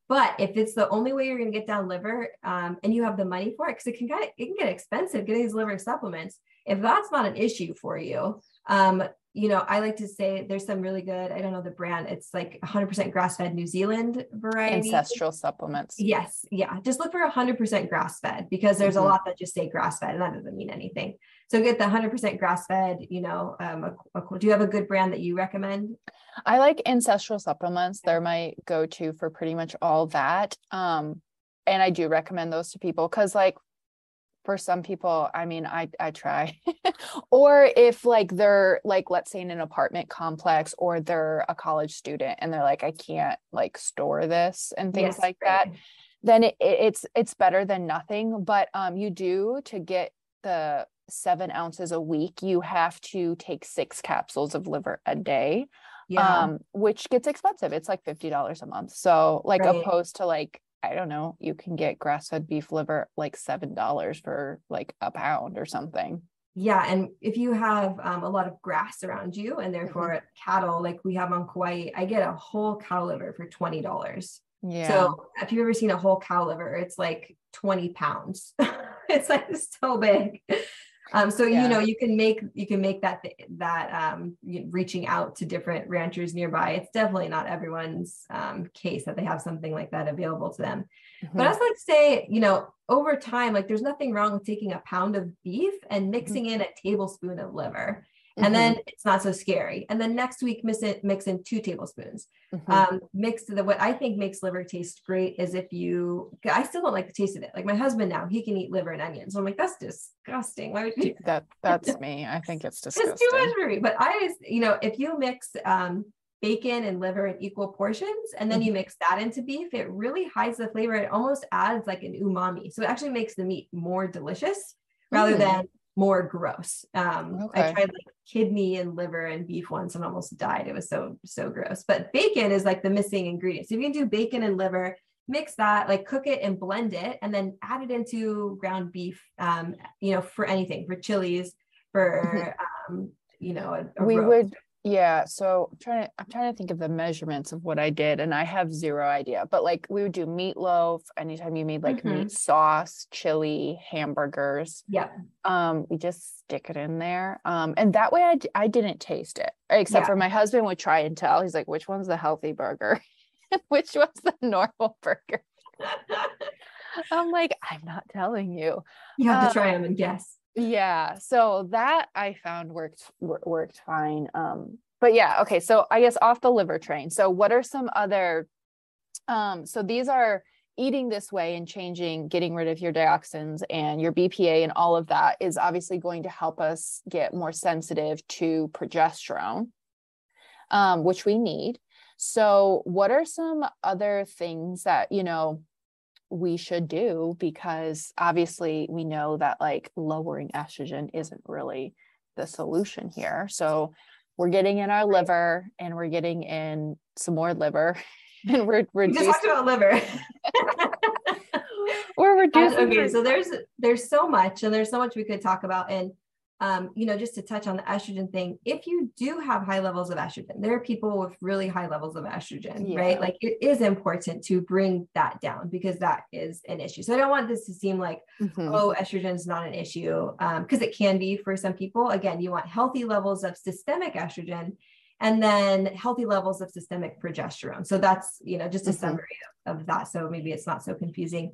But if it's the only way you're going to get down liver um, and you have the money for it, because it can kind of it can get expensive getting these liver supplements. If that's not an issue for you, um, you know, I like to say there's some really good, I don't know the brand, it's like 100% grass fed New Zealand variety. Ancestral supplements. Yes. Yeah. Just look for 100% grass fed because there's mm-hmm. a lot that just say grass fed and that doesn't mean anything. So get the 100% grass fed, you know, um, a, a, do you have a good brand that you recommend? I like ancestral supplements. They're my go to for pretty much all that. Um, and I do recommend those to people because, like, for some people, I mean, I I try. or if like they're like, let's say in an apartment complex, or they're a college student and they're like, I can't like store this and things yes, like right. that, then it, it's it's better than nothing. But um, you do to get the seven ounces a week, you have to take six capsules of liver a day yeah. um, which gets expensive. It's like $50 a month. So like right. opposed to like, I don't know, you can get grass fed beef liver like $7 for like a pound or something. Yeah. And if you have um, a lot of grass around you and therefore mm-hmm. cattle, like we have on Kauai, I get a whole cow liver for $20. Yeah. So if you've ever seen a whole cow liver, it's like 20 pounds. it's like so big. Um, so yeah. you know you can make you can make that that um, reaching out to different ranchers nearby. It's definitely not everyone's um, case that they have something like that available to them. Mm-hmm. But I was like say, you know, over time, like there's nothing wrong with taking a pound of beef and mixing mm-hmm. in a tablespoon of liver and mm-hmm. then it's not so scary. And then next week, mix it, mix in two tablespoons. Mm-hmm. Um, mix the what I think makes liver taste great is if you. I still don't like the taste of it. Like my husband now, he can eat liver and onions. So I'm like, that's disgusting. Why would you? That that's me. I think it's disgusting. It's too much for me. But I, you know, if you mix um, bacon and liver in equal portions, and then mm-hmm. you mix that into beef, it really hides the flavor. It almost adds like an umami. So it actually makes the meat more delicious rather mm. than more gross. Um, okay. I tried like kidney and liver and beef once and almost died. It was so, so gross. But bacon is like the missing ingredient. So if you can do bacon and liver, mix that, like cook it and blend it, and then add it into ground beef, um, you know, for anything, for chilies, for, um, you know, a, a we roast. would yeah, so I'm trying to I'm trying to think of the measurements of what I did, and I have zero idea. But like we would do meatloaf anytime you made like mm-hmm. meat sauce, chili, hamburgers. Yeah. Um, we just stick it in there. Um, and that way I d- I didn't taste it, except yeah. for my husband would try and tell. He's like, which one's the healthy burger? which one's the normal burger? I'm like, I'm not telling you. You have um, to try them and guess yeah so that i found worked worked fine um but yeah okay so i guess off the liver train so what are some other um so these are eating this way and changing getting rid of your dioxins and your bpa and all of that is obviously going to help us get more sensitive to progesterone um, which we need. So what are some other things that you know we should do because obviously we know that like lowering estrogen isn't really the solution here. So we're getting in our liver and we're getting in some more liver and we're reducing. Just talked about liver. we're reducing. Okay, so there's there's so much and there's so much we could talk about and um, you know, just to touch on the estrogen thing, if you do have high levels of estrogen, there are people with really high levels of estrogen, yeah. right? Like it is important to bring that down because that is an issue. So I don't want this to seem like, mm-hmm. oh, estrogen is not an issue, because um, it can be for some people. Again, you want healthy levels of systemic estrogen and then healthy levels of systemic progesterone. So that's, you know, just a mm-hmm. summary of, of that. So maybe it's not so confusing.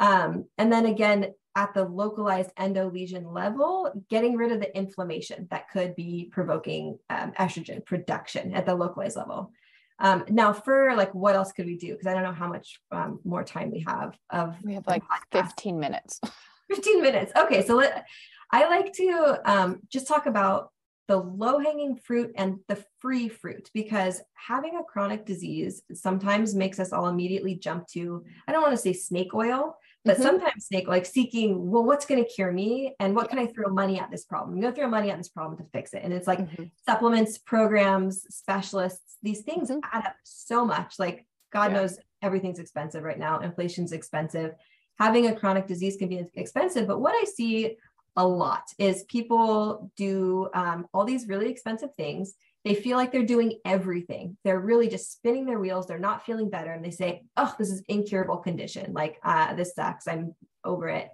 Um, and then again, at the localized endolesion level, getting rid of the inflammation that could be provoking um, estrogen production at the localized level. Um, now, for like, what else could we do? Because I don't know how much um, more time we have. Of we have like 15 minutes. 15 minutes. Okay, so let, I like to um, just talk about the low hanging fruit and the free fruit because having a chronic disease sometimes makes us all immediately jump to I don't want to say snake oil but mm-hmm. sometimes like seeking, well, what's going to cure me? And what can I throw money at this problem? You know, throw money at this problem to fix it. And it's like mm-hmm. supplements, programs, specialists, these things mm-hmm. add up so much. Like God yeah. knows everything's expensive right now. Inflation's expensive. Having a chronic disease can be expensive. But what I see a lot is people do um, all these really expensive things they feel like they're doing everything. They're really just spinning their wheels. They're not feeling better. And they say, oh, this is incurable condition. Like, uh, this sucks. I'm over it.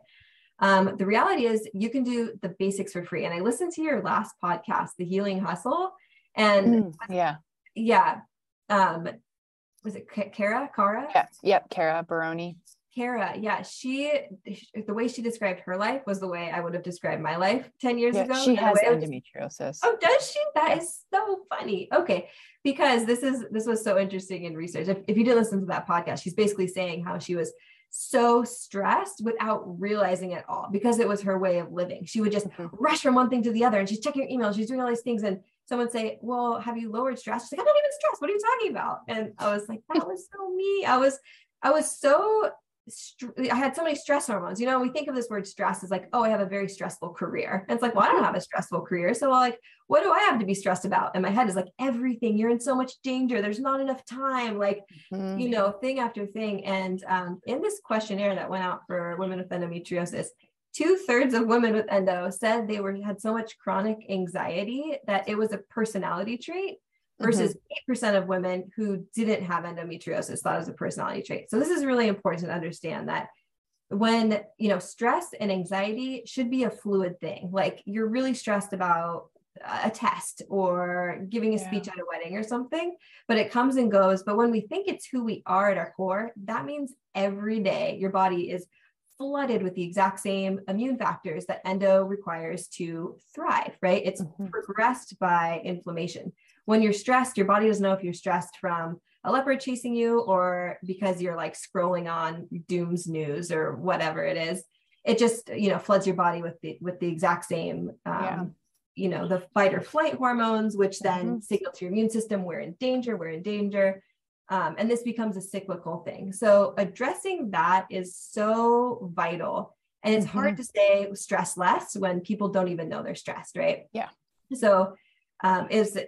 Um, the reality is you can do the basics for free. And I listened to your last podcast, The Healing Hustle. And mm, yeah. Yeah. Um, was it Kara? Kara? Yeah. Yep. Kara Baroni. Kara, yeah, she the way she described her life was the way I would have described my life 10 years yeah, ago. She has endometriosis. Oh, does she? That yeah. is so funny. Okay. Because this is this was so interesting in research. If, if you didn't listen to that podcast, she's basically saying how she was so stressed without realizing it all because it was her way of living. She would just mm-hmm. rush from one thing to the other and she's checking her email, she's doing all these things. And someone say, Well, have you lowered stress? She's like, I'm not even stressed. What are you talking about? And I was like, That was so me. I was I was so I had so many stress hormones. You know, we think of this word stress as like, oh, I have a very stressful career. And it's like, well, I don't have a stressful career. So, like, what do I have to be stressed about? And my head is like, everything. You're in so much danger. There's not enough time. Like, mm-hmm. you know, thing after thing. And um, in this questionnaire that went out for women with endometriosis, two thirds of women with endo said they were had so much chronic anxiety that it was a personality trait versus mm-hmm. 8% of women who didn't have endometriosis thought it was a personality trait. So this is really important to understand that when, you know, stress and anxiety should be a fluid thing. Like you're really stressed about a test or giving a yeah. speech at a wedding or something, but it comes and goes. But when we think it's who we are at our core, that means every day your body is flooded with the exact same immune factors that endo requires to thrive, right? It's mm-hmm. progressed by inflammation when you're stressed, your body doesn't know if you're stressed from a leopard chasing you or because you're like scrolling on Doom's news or whatever it is. It just you know floods your body with the with the exact same um, yeah. you know the fight or flight hormones, which then mm-hmm. signal to your immune system we're in danger, we're in danger. Um, and this becomes a cyclical thing. So addressing that is so vital. And it's mm-hmm. hard to say stress less when people don't even know they're stressed, right? Yeah. So um, is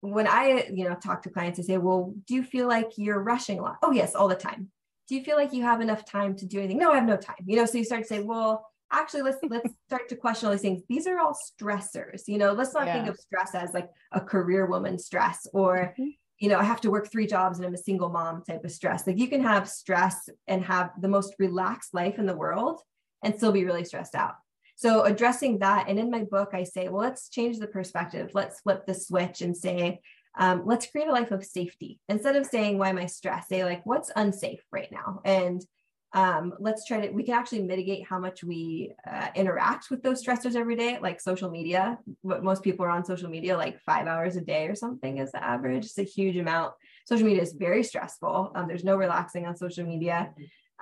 when I, you know, talk to clients, I say, well, do you feel like you're rushing a lot? Oh, yes, all the time. Do you feel like you have enough time to do anything? No, I have no time. You know, so you start to say, well, actually, let's let's start to question all these things. These are all stressors. You know, let's not yeah. think of stress as like a career woman stress or mm-hmm. you know, I have to work three jobs and I'm a single mom type of stress. Like you can have stress and have the most relaxed life in the world and still be really stressed out. So addressing that, and in my book, I say, well, let's change the perspective. Let's flip the switch and say, um, let's create a life of safety instead of saying, why am I stressed? Say like, what's unsafe right now? And um, let's try to, we can actually mitigate how much we uh, interact with those stressors every day, like social media. What most people are on social media, like five hours a day or something is the average. It's a huge amount. Social media is very stressful. Um, there's no relaxing on social media.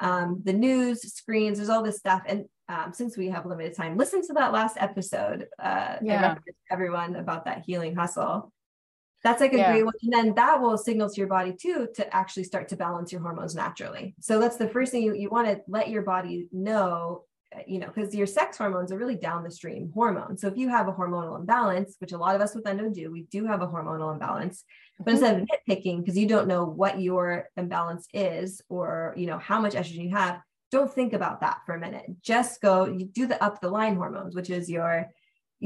Um, the news screens, there's all this stuff. And um, since we have limited time, listen to that last episode. Uh, yeah. everyone about that healing hustle. That's like a yeah. great one. And then that will signal to your body too to actually start to balance your hormones naturally. So that's the first thing you, you want to let your body know, uh, you know, because your sex hormones are really down the stream hormones. So if you have a hormonal imbalance, which a lot of us with endo do, we do have a hormonal imbalance. But mm-hmm. instead of nitpicking, because you don't know what your imbalance is or you know how much estrogen you have, don't think about that for a minute. Just go, you do the up the line hormones, which is your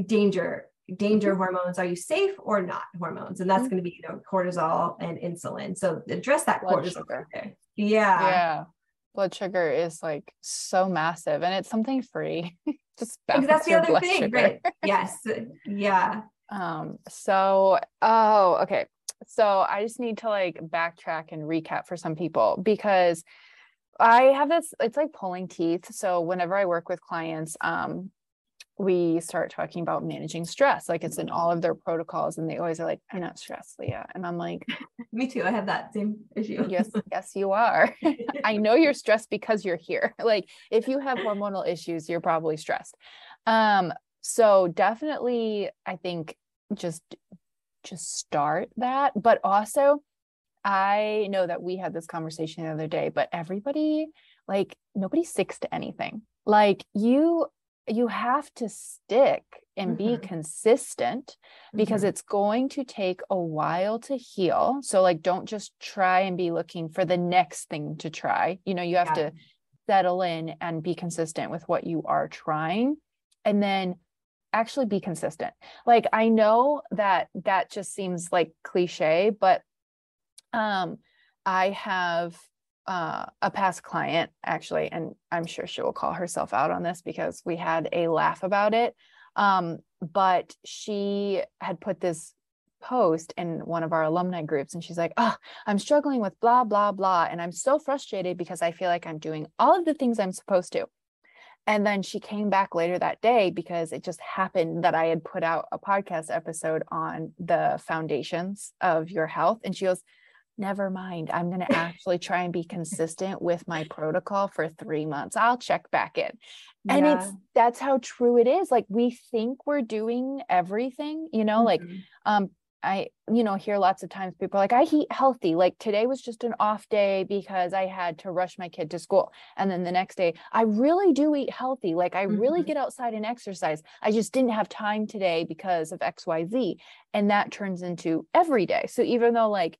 danger danger mm-hmm. hormones. Are you safe or not hormones? And that's mm-hmm. going to be you know cortisol and insulin. So address that blood cortisol sugar. Yeah. Yeah. Blood sugar is like so massive and it's something free. Just that's the other thing sugar. right. Yes. Yeah. Um so oh okay. So i just need to like backtrack and recap for some people because I have this, it's like pulling teeth. So whenever I work with clients, um, we start talking about managing stress. Like it's in all of their protocols, and they always are like, I'm not stressed, Leah. And I'm like, Me too. I have that same issue. yes, yes, you are. I know you're stressed because you're here. Like if you have hormonal issues, you're probably stressed. Um, so definitely I think just just start that, but also I know that we had this conversation the other day, but everybody, like, nobody sticks to anything. Like, you you have to stick and mm-hmm. be consistent because mm-hmm. it's going to take a while to heal. So like don't just try and be looking for the next thing to try. You know, you have yeah. to settle in and be consistent with what you are trying. And then actually be consistent. Like I know that that just seems like cliche, but um I have uh, a past client actually, and I'm sure she will call herself out on this because we had a laugh about it. Um, but she had put this post in one of our alumni groups and she's like, Oh, I'm struggling with blah, blah, blah. And I'm so frustrated because I feel like I'm doing all of the things I'm supposed to. And then she came back later that day because it just happened that I had put out a podcast episode on the foundations of your health. And she goes, Never mind. I'm going to actually try and be consistent with my protocol for three months. I'll check back in. And yeah. it's that's how true it is. Like we think we're doing everything, you know, mm-hmm. like um I, you know, hear lots of times people like, I eat healthy. Like today was just an off day because I had to rush my kid to school. And then the next day, I really do eat healthy. Like I mm-hmm. really get outside and exercise. I just didn't have time today because of XYZ. And that turns into every day. So even though like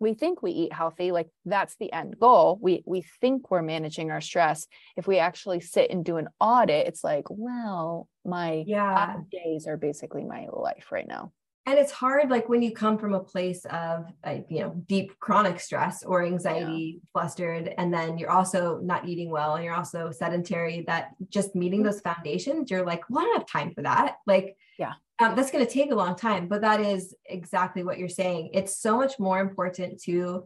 we think we eat healthy, like that's the end goal. We we think we're managing our stress. If we actually sit and do an audit, it's like, well, my yeah. days are basically my life right now and it's hard like when you come from a place of uh, you know deep chronic stress or anxiety yeah. flustered and then you're also not eating well and you're also sedentary that just meeting those foundations you're like well i don't have time for that like yeah. Um, that's going to take a long time but that is exactly what you're saying. It's so much more important to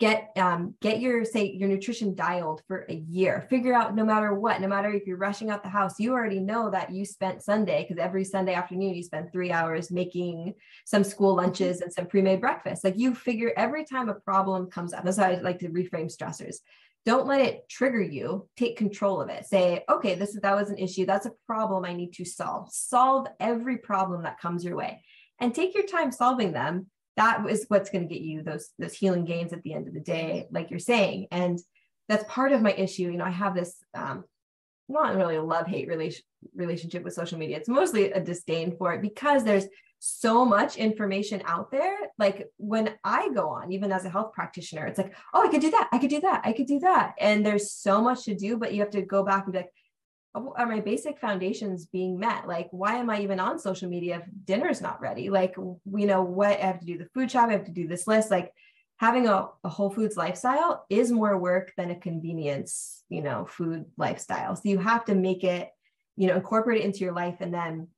get um, get your say your nutrition dialed for a year. Figure out no matter what no matter if you're rushing out the house you already know that you spent sunday because every sunday afternoon you spend three hours making some school mm-hmm. lunches and some pre-made breakfast. Like you figure every time a problem comes up that's how i like to reframe stressors don't let it trigger you take control of it. Say okay this is that was an issue. That's a problem i need to solve. Solve every problem that comes your way and take your time solving them. That is what's going to get you those those healing gains at the end of the day like you're saying. And that's part of my issue. You know i have this um not really a love hate relation relationship with social media. It's mostly a disdain for it because there's so much information out there. Like when i go on even as a health practitioner it's like oh i could do that i could do that i could do that. And there's so much to do but you have to go back and be like oh, are my basic foundations being met? Like why am i even on social media if dinner's not ready? Like you know what i have to do the food shop i have to do this list. Like having a, a whole foods lifestyle is more work than a convenience you know food lifestyle. So you have to make it you know incorporate it into your life and then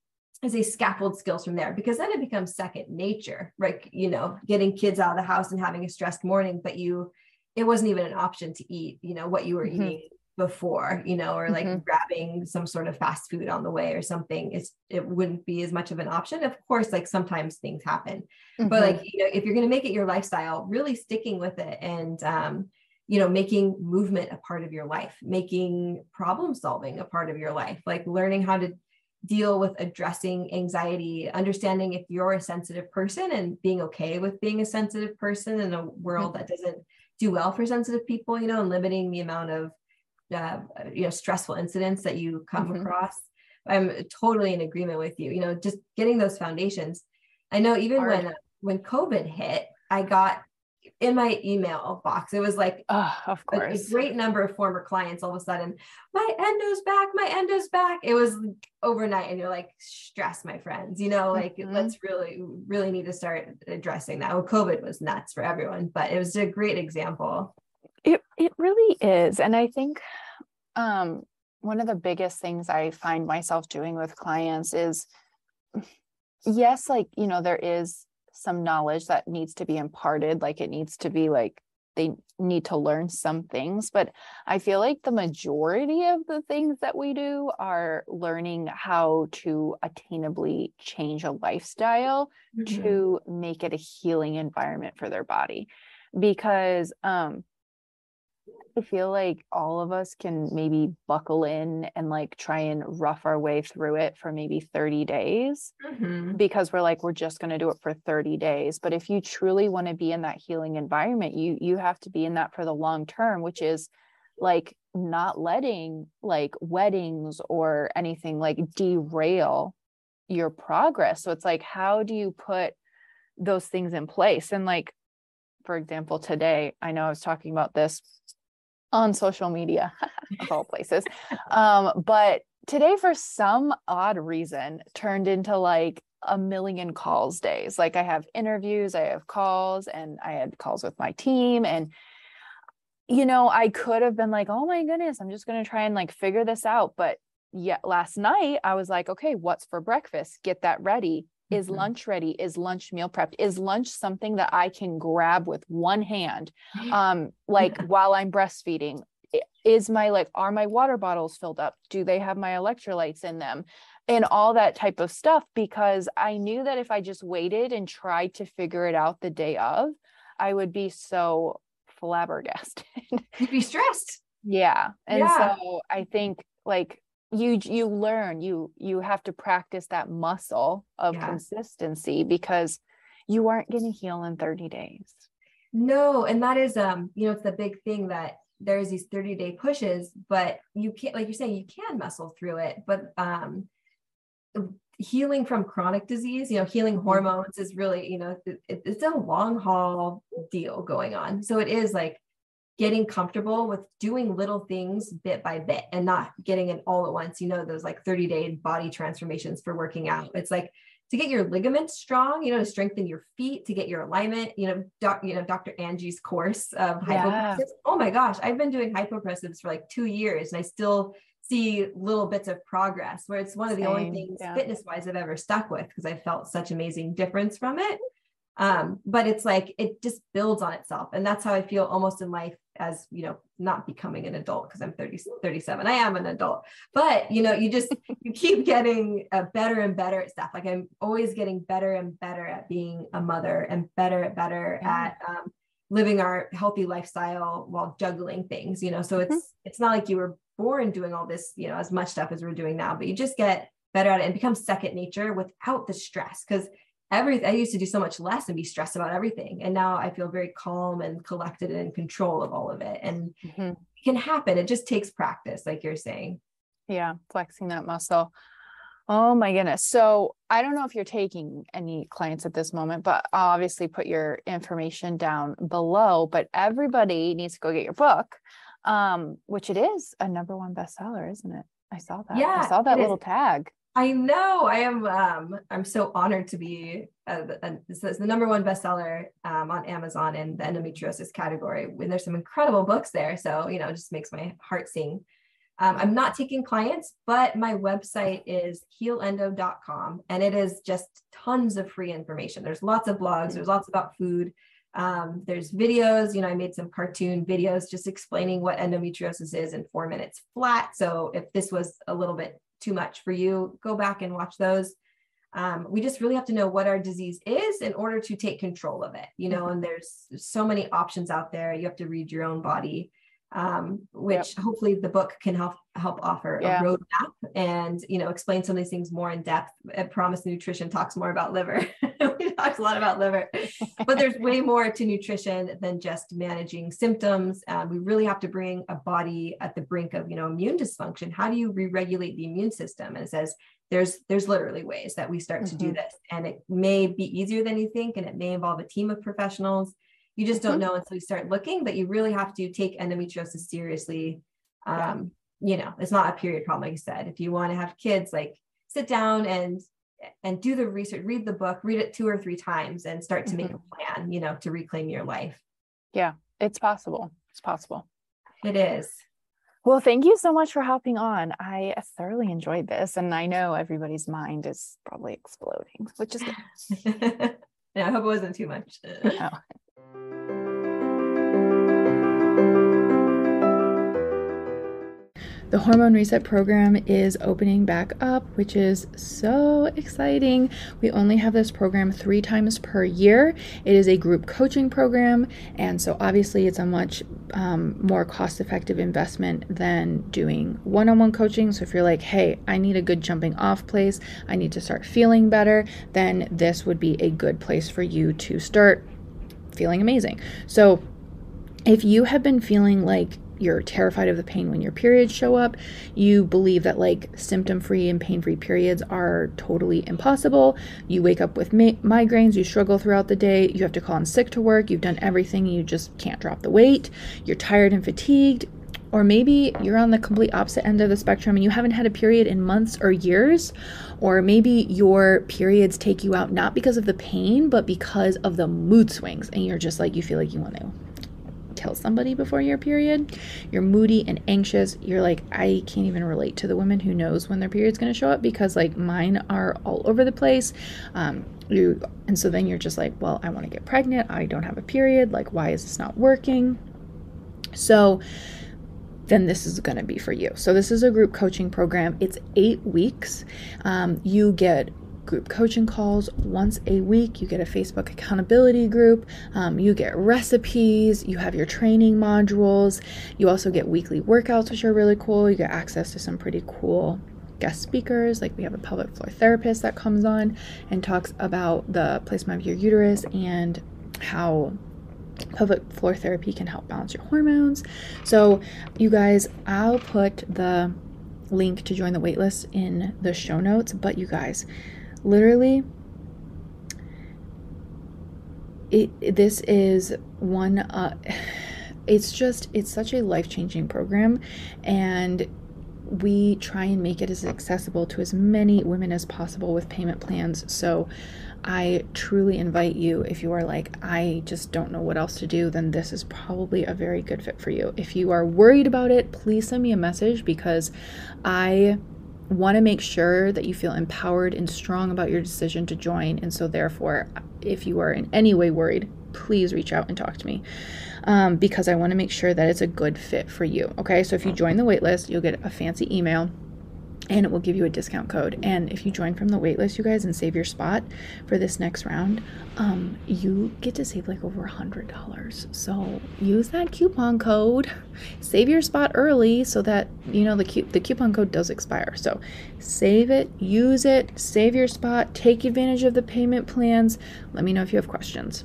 as a scaffold skills from there because then it becomes second nature right you know getting kids out of the house and having a stressed morning but you it wasn't even an option to eat you know what you were mm-hmm. eating before, you know, or like mm-hmm. grabbing some sort of fast food on the way or something. It's it wouldn't be as much of an option. Of course, like sometimes things happen, mm-hmm. but like you know, if you're going to make it your lifestyle, really sticking with it and um, you know, making movement a part of your life, making problem solving a part of your life, like learning how to deal with addressing anxiety, understanding if you're a sensitive person and being okay with being a sensitive person in a world mm-hmm. that doesn't do well for sensitive people, you know, and limiting the amount of uh, you know stressful incidents that you come mm-hmm. across i'm totally in agreement with you you know just getting those foundations i know even Hard. when when covid hit i got in my email box it was like oh, of course a, a, great number of former clients all of a sudden my endo's back my endo's back it was overnight and you're like stress my friends you know like mm-hmm. let's really really need to start addressing that well covid was nuts for everyone but it was a great example it it really is. And I think um, one of the biggest things I find myself doing with clients is yes, like, you know, there is some knowledge that needs to be imparted, like it needs to be like they need to learn some things but i feel like the majority of the things that we do are learning how to attainably change a lifestyle mm-hmm. to make it a healing environment for their body because um I feel like all of us can maybe buckle in and like try and rough our way through it for maybe 30 days mm-hmm. because we're like we're just going to do it for 30 days. But if you truly want to be in that healing environment you you have to be in that for the long term which is like not letting like weddings or anything like derail your progress. So it's like how do you put those things in place? And like for example today i know i was talking about this on social media of all places um, but today for some odd reason turned into like a million calls days. Like I have interviews, I have calls, and I had calls with my team. And, you know, I could have been like, oh my goodness, I'm just going to try and like figure this out. But yet last night I was like, okay, what's for breakfast? Get that ready. Is mm-hmm. lunch ready? Is lunch meal prepped? Is lunch something that I can grab with one hand? Um, like while I'm breastfeeding? Is my like, are my water bottles filled up? Do they have my electrolytes in them? and all that type of stuff because I knew that if I just waited and tried to figure it out the day of, I would be so flabbergasted. You'd be stressed. Yeah. And yeah. so I think like you you learn you you have to practice that muscle of yeah. consistency because you aren't going to heal in 30 days. No, and that is um you know it's the big thing that there's these 30 day pushes but you can't like you're saying you can muscle through it but um healing from chronic disease, you know, healing mm-hmm. hormones is really, you know, it, it's a long haul deal going on. So it is like getting comfortable with doing little things bit by bit and not getting it all at once. You know, those like 30 day body transformations for working out. It's like to get your ligaments strong, you know, to strengthen your feet, to get your alignment, you know, doc, you know, Dr. Angie's course of hypopressives. Yeah. Oh my gosh, I've been doing hypopressives for like two years and I still see little bits of progress where it's one of the Same, only things yeah. fitness wise I've ever stuck with because I felt such amazing difference from it. Um, but it's like it just builds on itself. And that's how I feel almost in life as, you know, not becoming an adult because I'm 30, 37. I am an adult, but you know, you just you keep getting uh, better and better at stuff. Like I'm always getting better and better at being a mother and better and better at um, living our healthy lifestyle while juggling things, you know. So it's mm-hmm. it's not like you were born doing all this, you know, as much stuff as we're doing now, but you just get better at it and become second nature without the stress. Because every I used to do so much less and be stressed about everything. And now I feel very calm and collected and in control of all of it. And mm-hmm. it can happen. It just takes practice, like you're saying. Yeah, flexing that muscle. Oh my goodness. So I don't know if you're taking any clients at this moment, but I'll obviously put your information down below. But everybody needs to go get your book um, which it is a number one bestseller, isn't it? I saw that. Yeah, I saw that little is. tag. I know. I am. Um, I'm so honored to be. Uh, uh, the number one bestseller um, on Amazon in the endometriosis category. And there's some incredible books there. So you know, it just makes my heart sing. Um, I'm not taking clients, but my website is healendo.com, and it is just tons of free information. There's lots of blogs. There's lots about food. Um, there's videos, you know, I made some cartoon videos just explaining what endometriosis is in four minutes flat. So if this was a little bit too much for you, go back and watch those. Um, we just really have to know what our disease is in order to take control of it, you know, and there's so many options out there. You have to read your own body um, which yep. hopefully the book can help help offer yeah. a roadmap and you know explain some of these things more in depth. Promise Nutrition talks more about liver. we talked a lot about liver, but there's way more to nutrition than just managing symptoms. Um, we really have to bring a body at the brink of you know immune dysfunction. How do you re-regulate the immune system? And it says there's there's literally ways that we start mm-hmm. to do mm-hmm. this, and it may be easier than you think, and it may involve a team of professionals you just don't mm-hmm. know until you start looking, but you really have to take endometriosis seriously. Um, yeah. You know, it's not a period problem, like you said. If you want to have kids, like sit down and and do the research, read the book, read it two or three times, and start to mm-hmm. make a plan. You know, to reclaim your life. Yeah, it's possible. It's possible. It is. Well, thank you so much for hopping on. I thoroughly enjoyed this, and I know everybody's mind is probably exploding, which is good. yeah, I hope it wasn't too much. no. The Hormone Reset program is opening back up, which is so exciting. We only have this program three times per year. It is a group coaching program, and so obviously it's a much um, more cost effective investment than doing one on one coaching. So if you're like, hey, I need a good jumping off place, I need to start feeling better, then this would be a good place for you to start feeling amazing. So if you have been feeling like you're terrified of the pain when your periods show up. You believe that like symptom free and pain free periods are totally impossible. You wake up with ma- migraines, you struggle throughout the day, you have to call in sick to work, you've done everything, you just can't drop the weight, you're tired and fatigued. Or maybe you're on the complete opposite end of the spectrum and you haven't had a period in months or years. Or maybe your periods take you out not because of the pain, but because of the mood swings. And you're just like, you feel like you want to kill somebody before your period. You're moody and anxious. You're like, I can't even relate to the women who knows when their period's going to show up because like mine are all over the place. Um, you and so then you're just like, well, I want to get pregnant. I don't have a period. Like, why is this not working? So then this is going to be for you. So, this is a group coaching program. It's eight weeks. Um, you get group coaching calls once a week. You get a Facebook accountability group. Um, you get recipes. You have your training modules. You also get weekly workouts, which are really cool. You get access to some pretty cool guest speakers. Like we have a pelvic floor therapist that comes on and talks about the placement of your uterus and how pelvic floor therapy can help balance your hormones. So, you guys, I'll put the link to join the waitlist in the show notes. But you guys, literally, it this is one. Uh, it's just it's such a life changing program, and we try and make it as accessible to as many women as possible with payment plans. So I truly invite you, if you are like, I just don't know what else to do, then this is probably a very good fit for you. If you are worried about it, please send me a message because I want to make sure that you feel empowered and strong about your decision to join. And so, therefore, if you are in any way worried, please reach out and talk to me um, because I want to make sure that it's a good fit for you. Okay, so if you join the waitlist, you'll get a fancy email and it will give you a discount code. And if you join from the waitlist, you guys, and save your spot for this next round, um, you get to save like over a hundred dollars. So use that coupon code, save your spot early, so that you know the cu- the coupon code does expire. So save it, use it, save your spot, take advantage of the payment plans. Let me know if you have questions.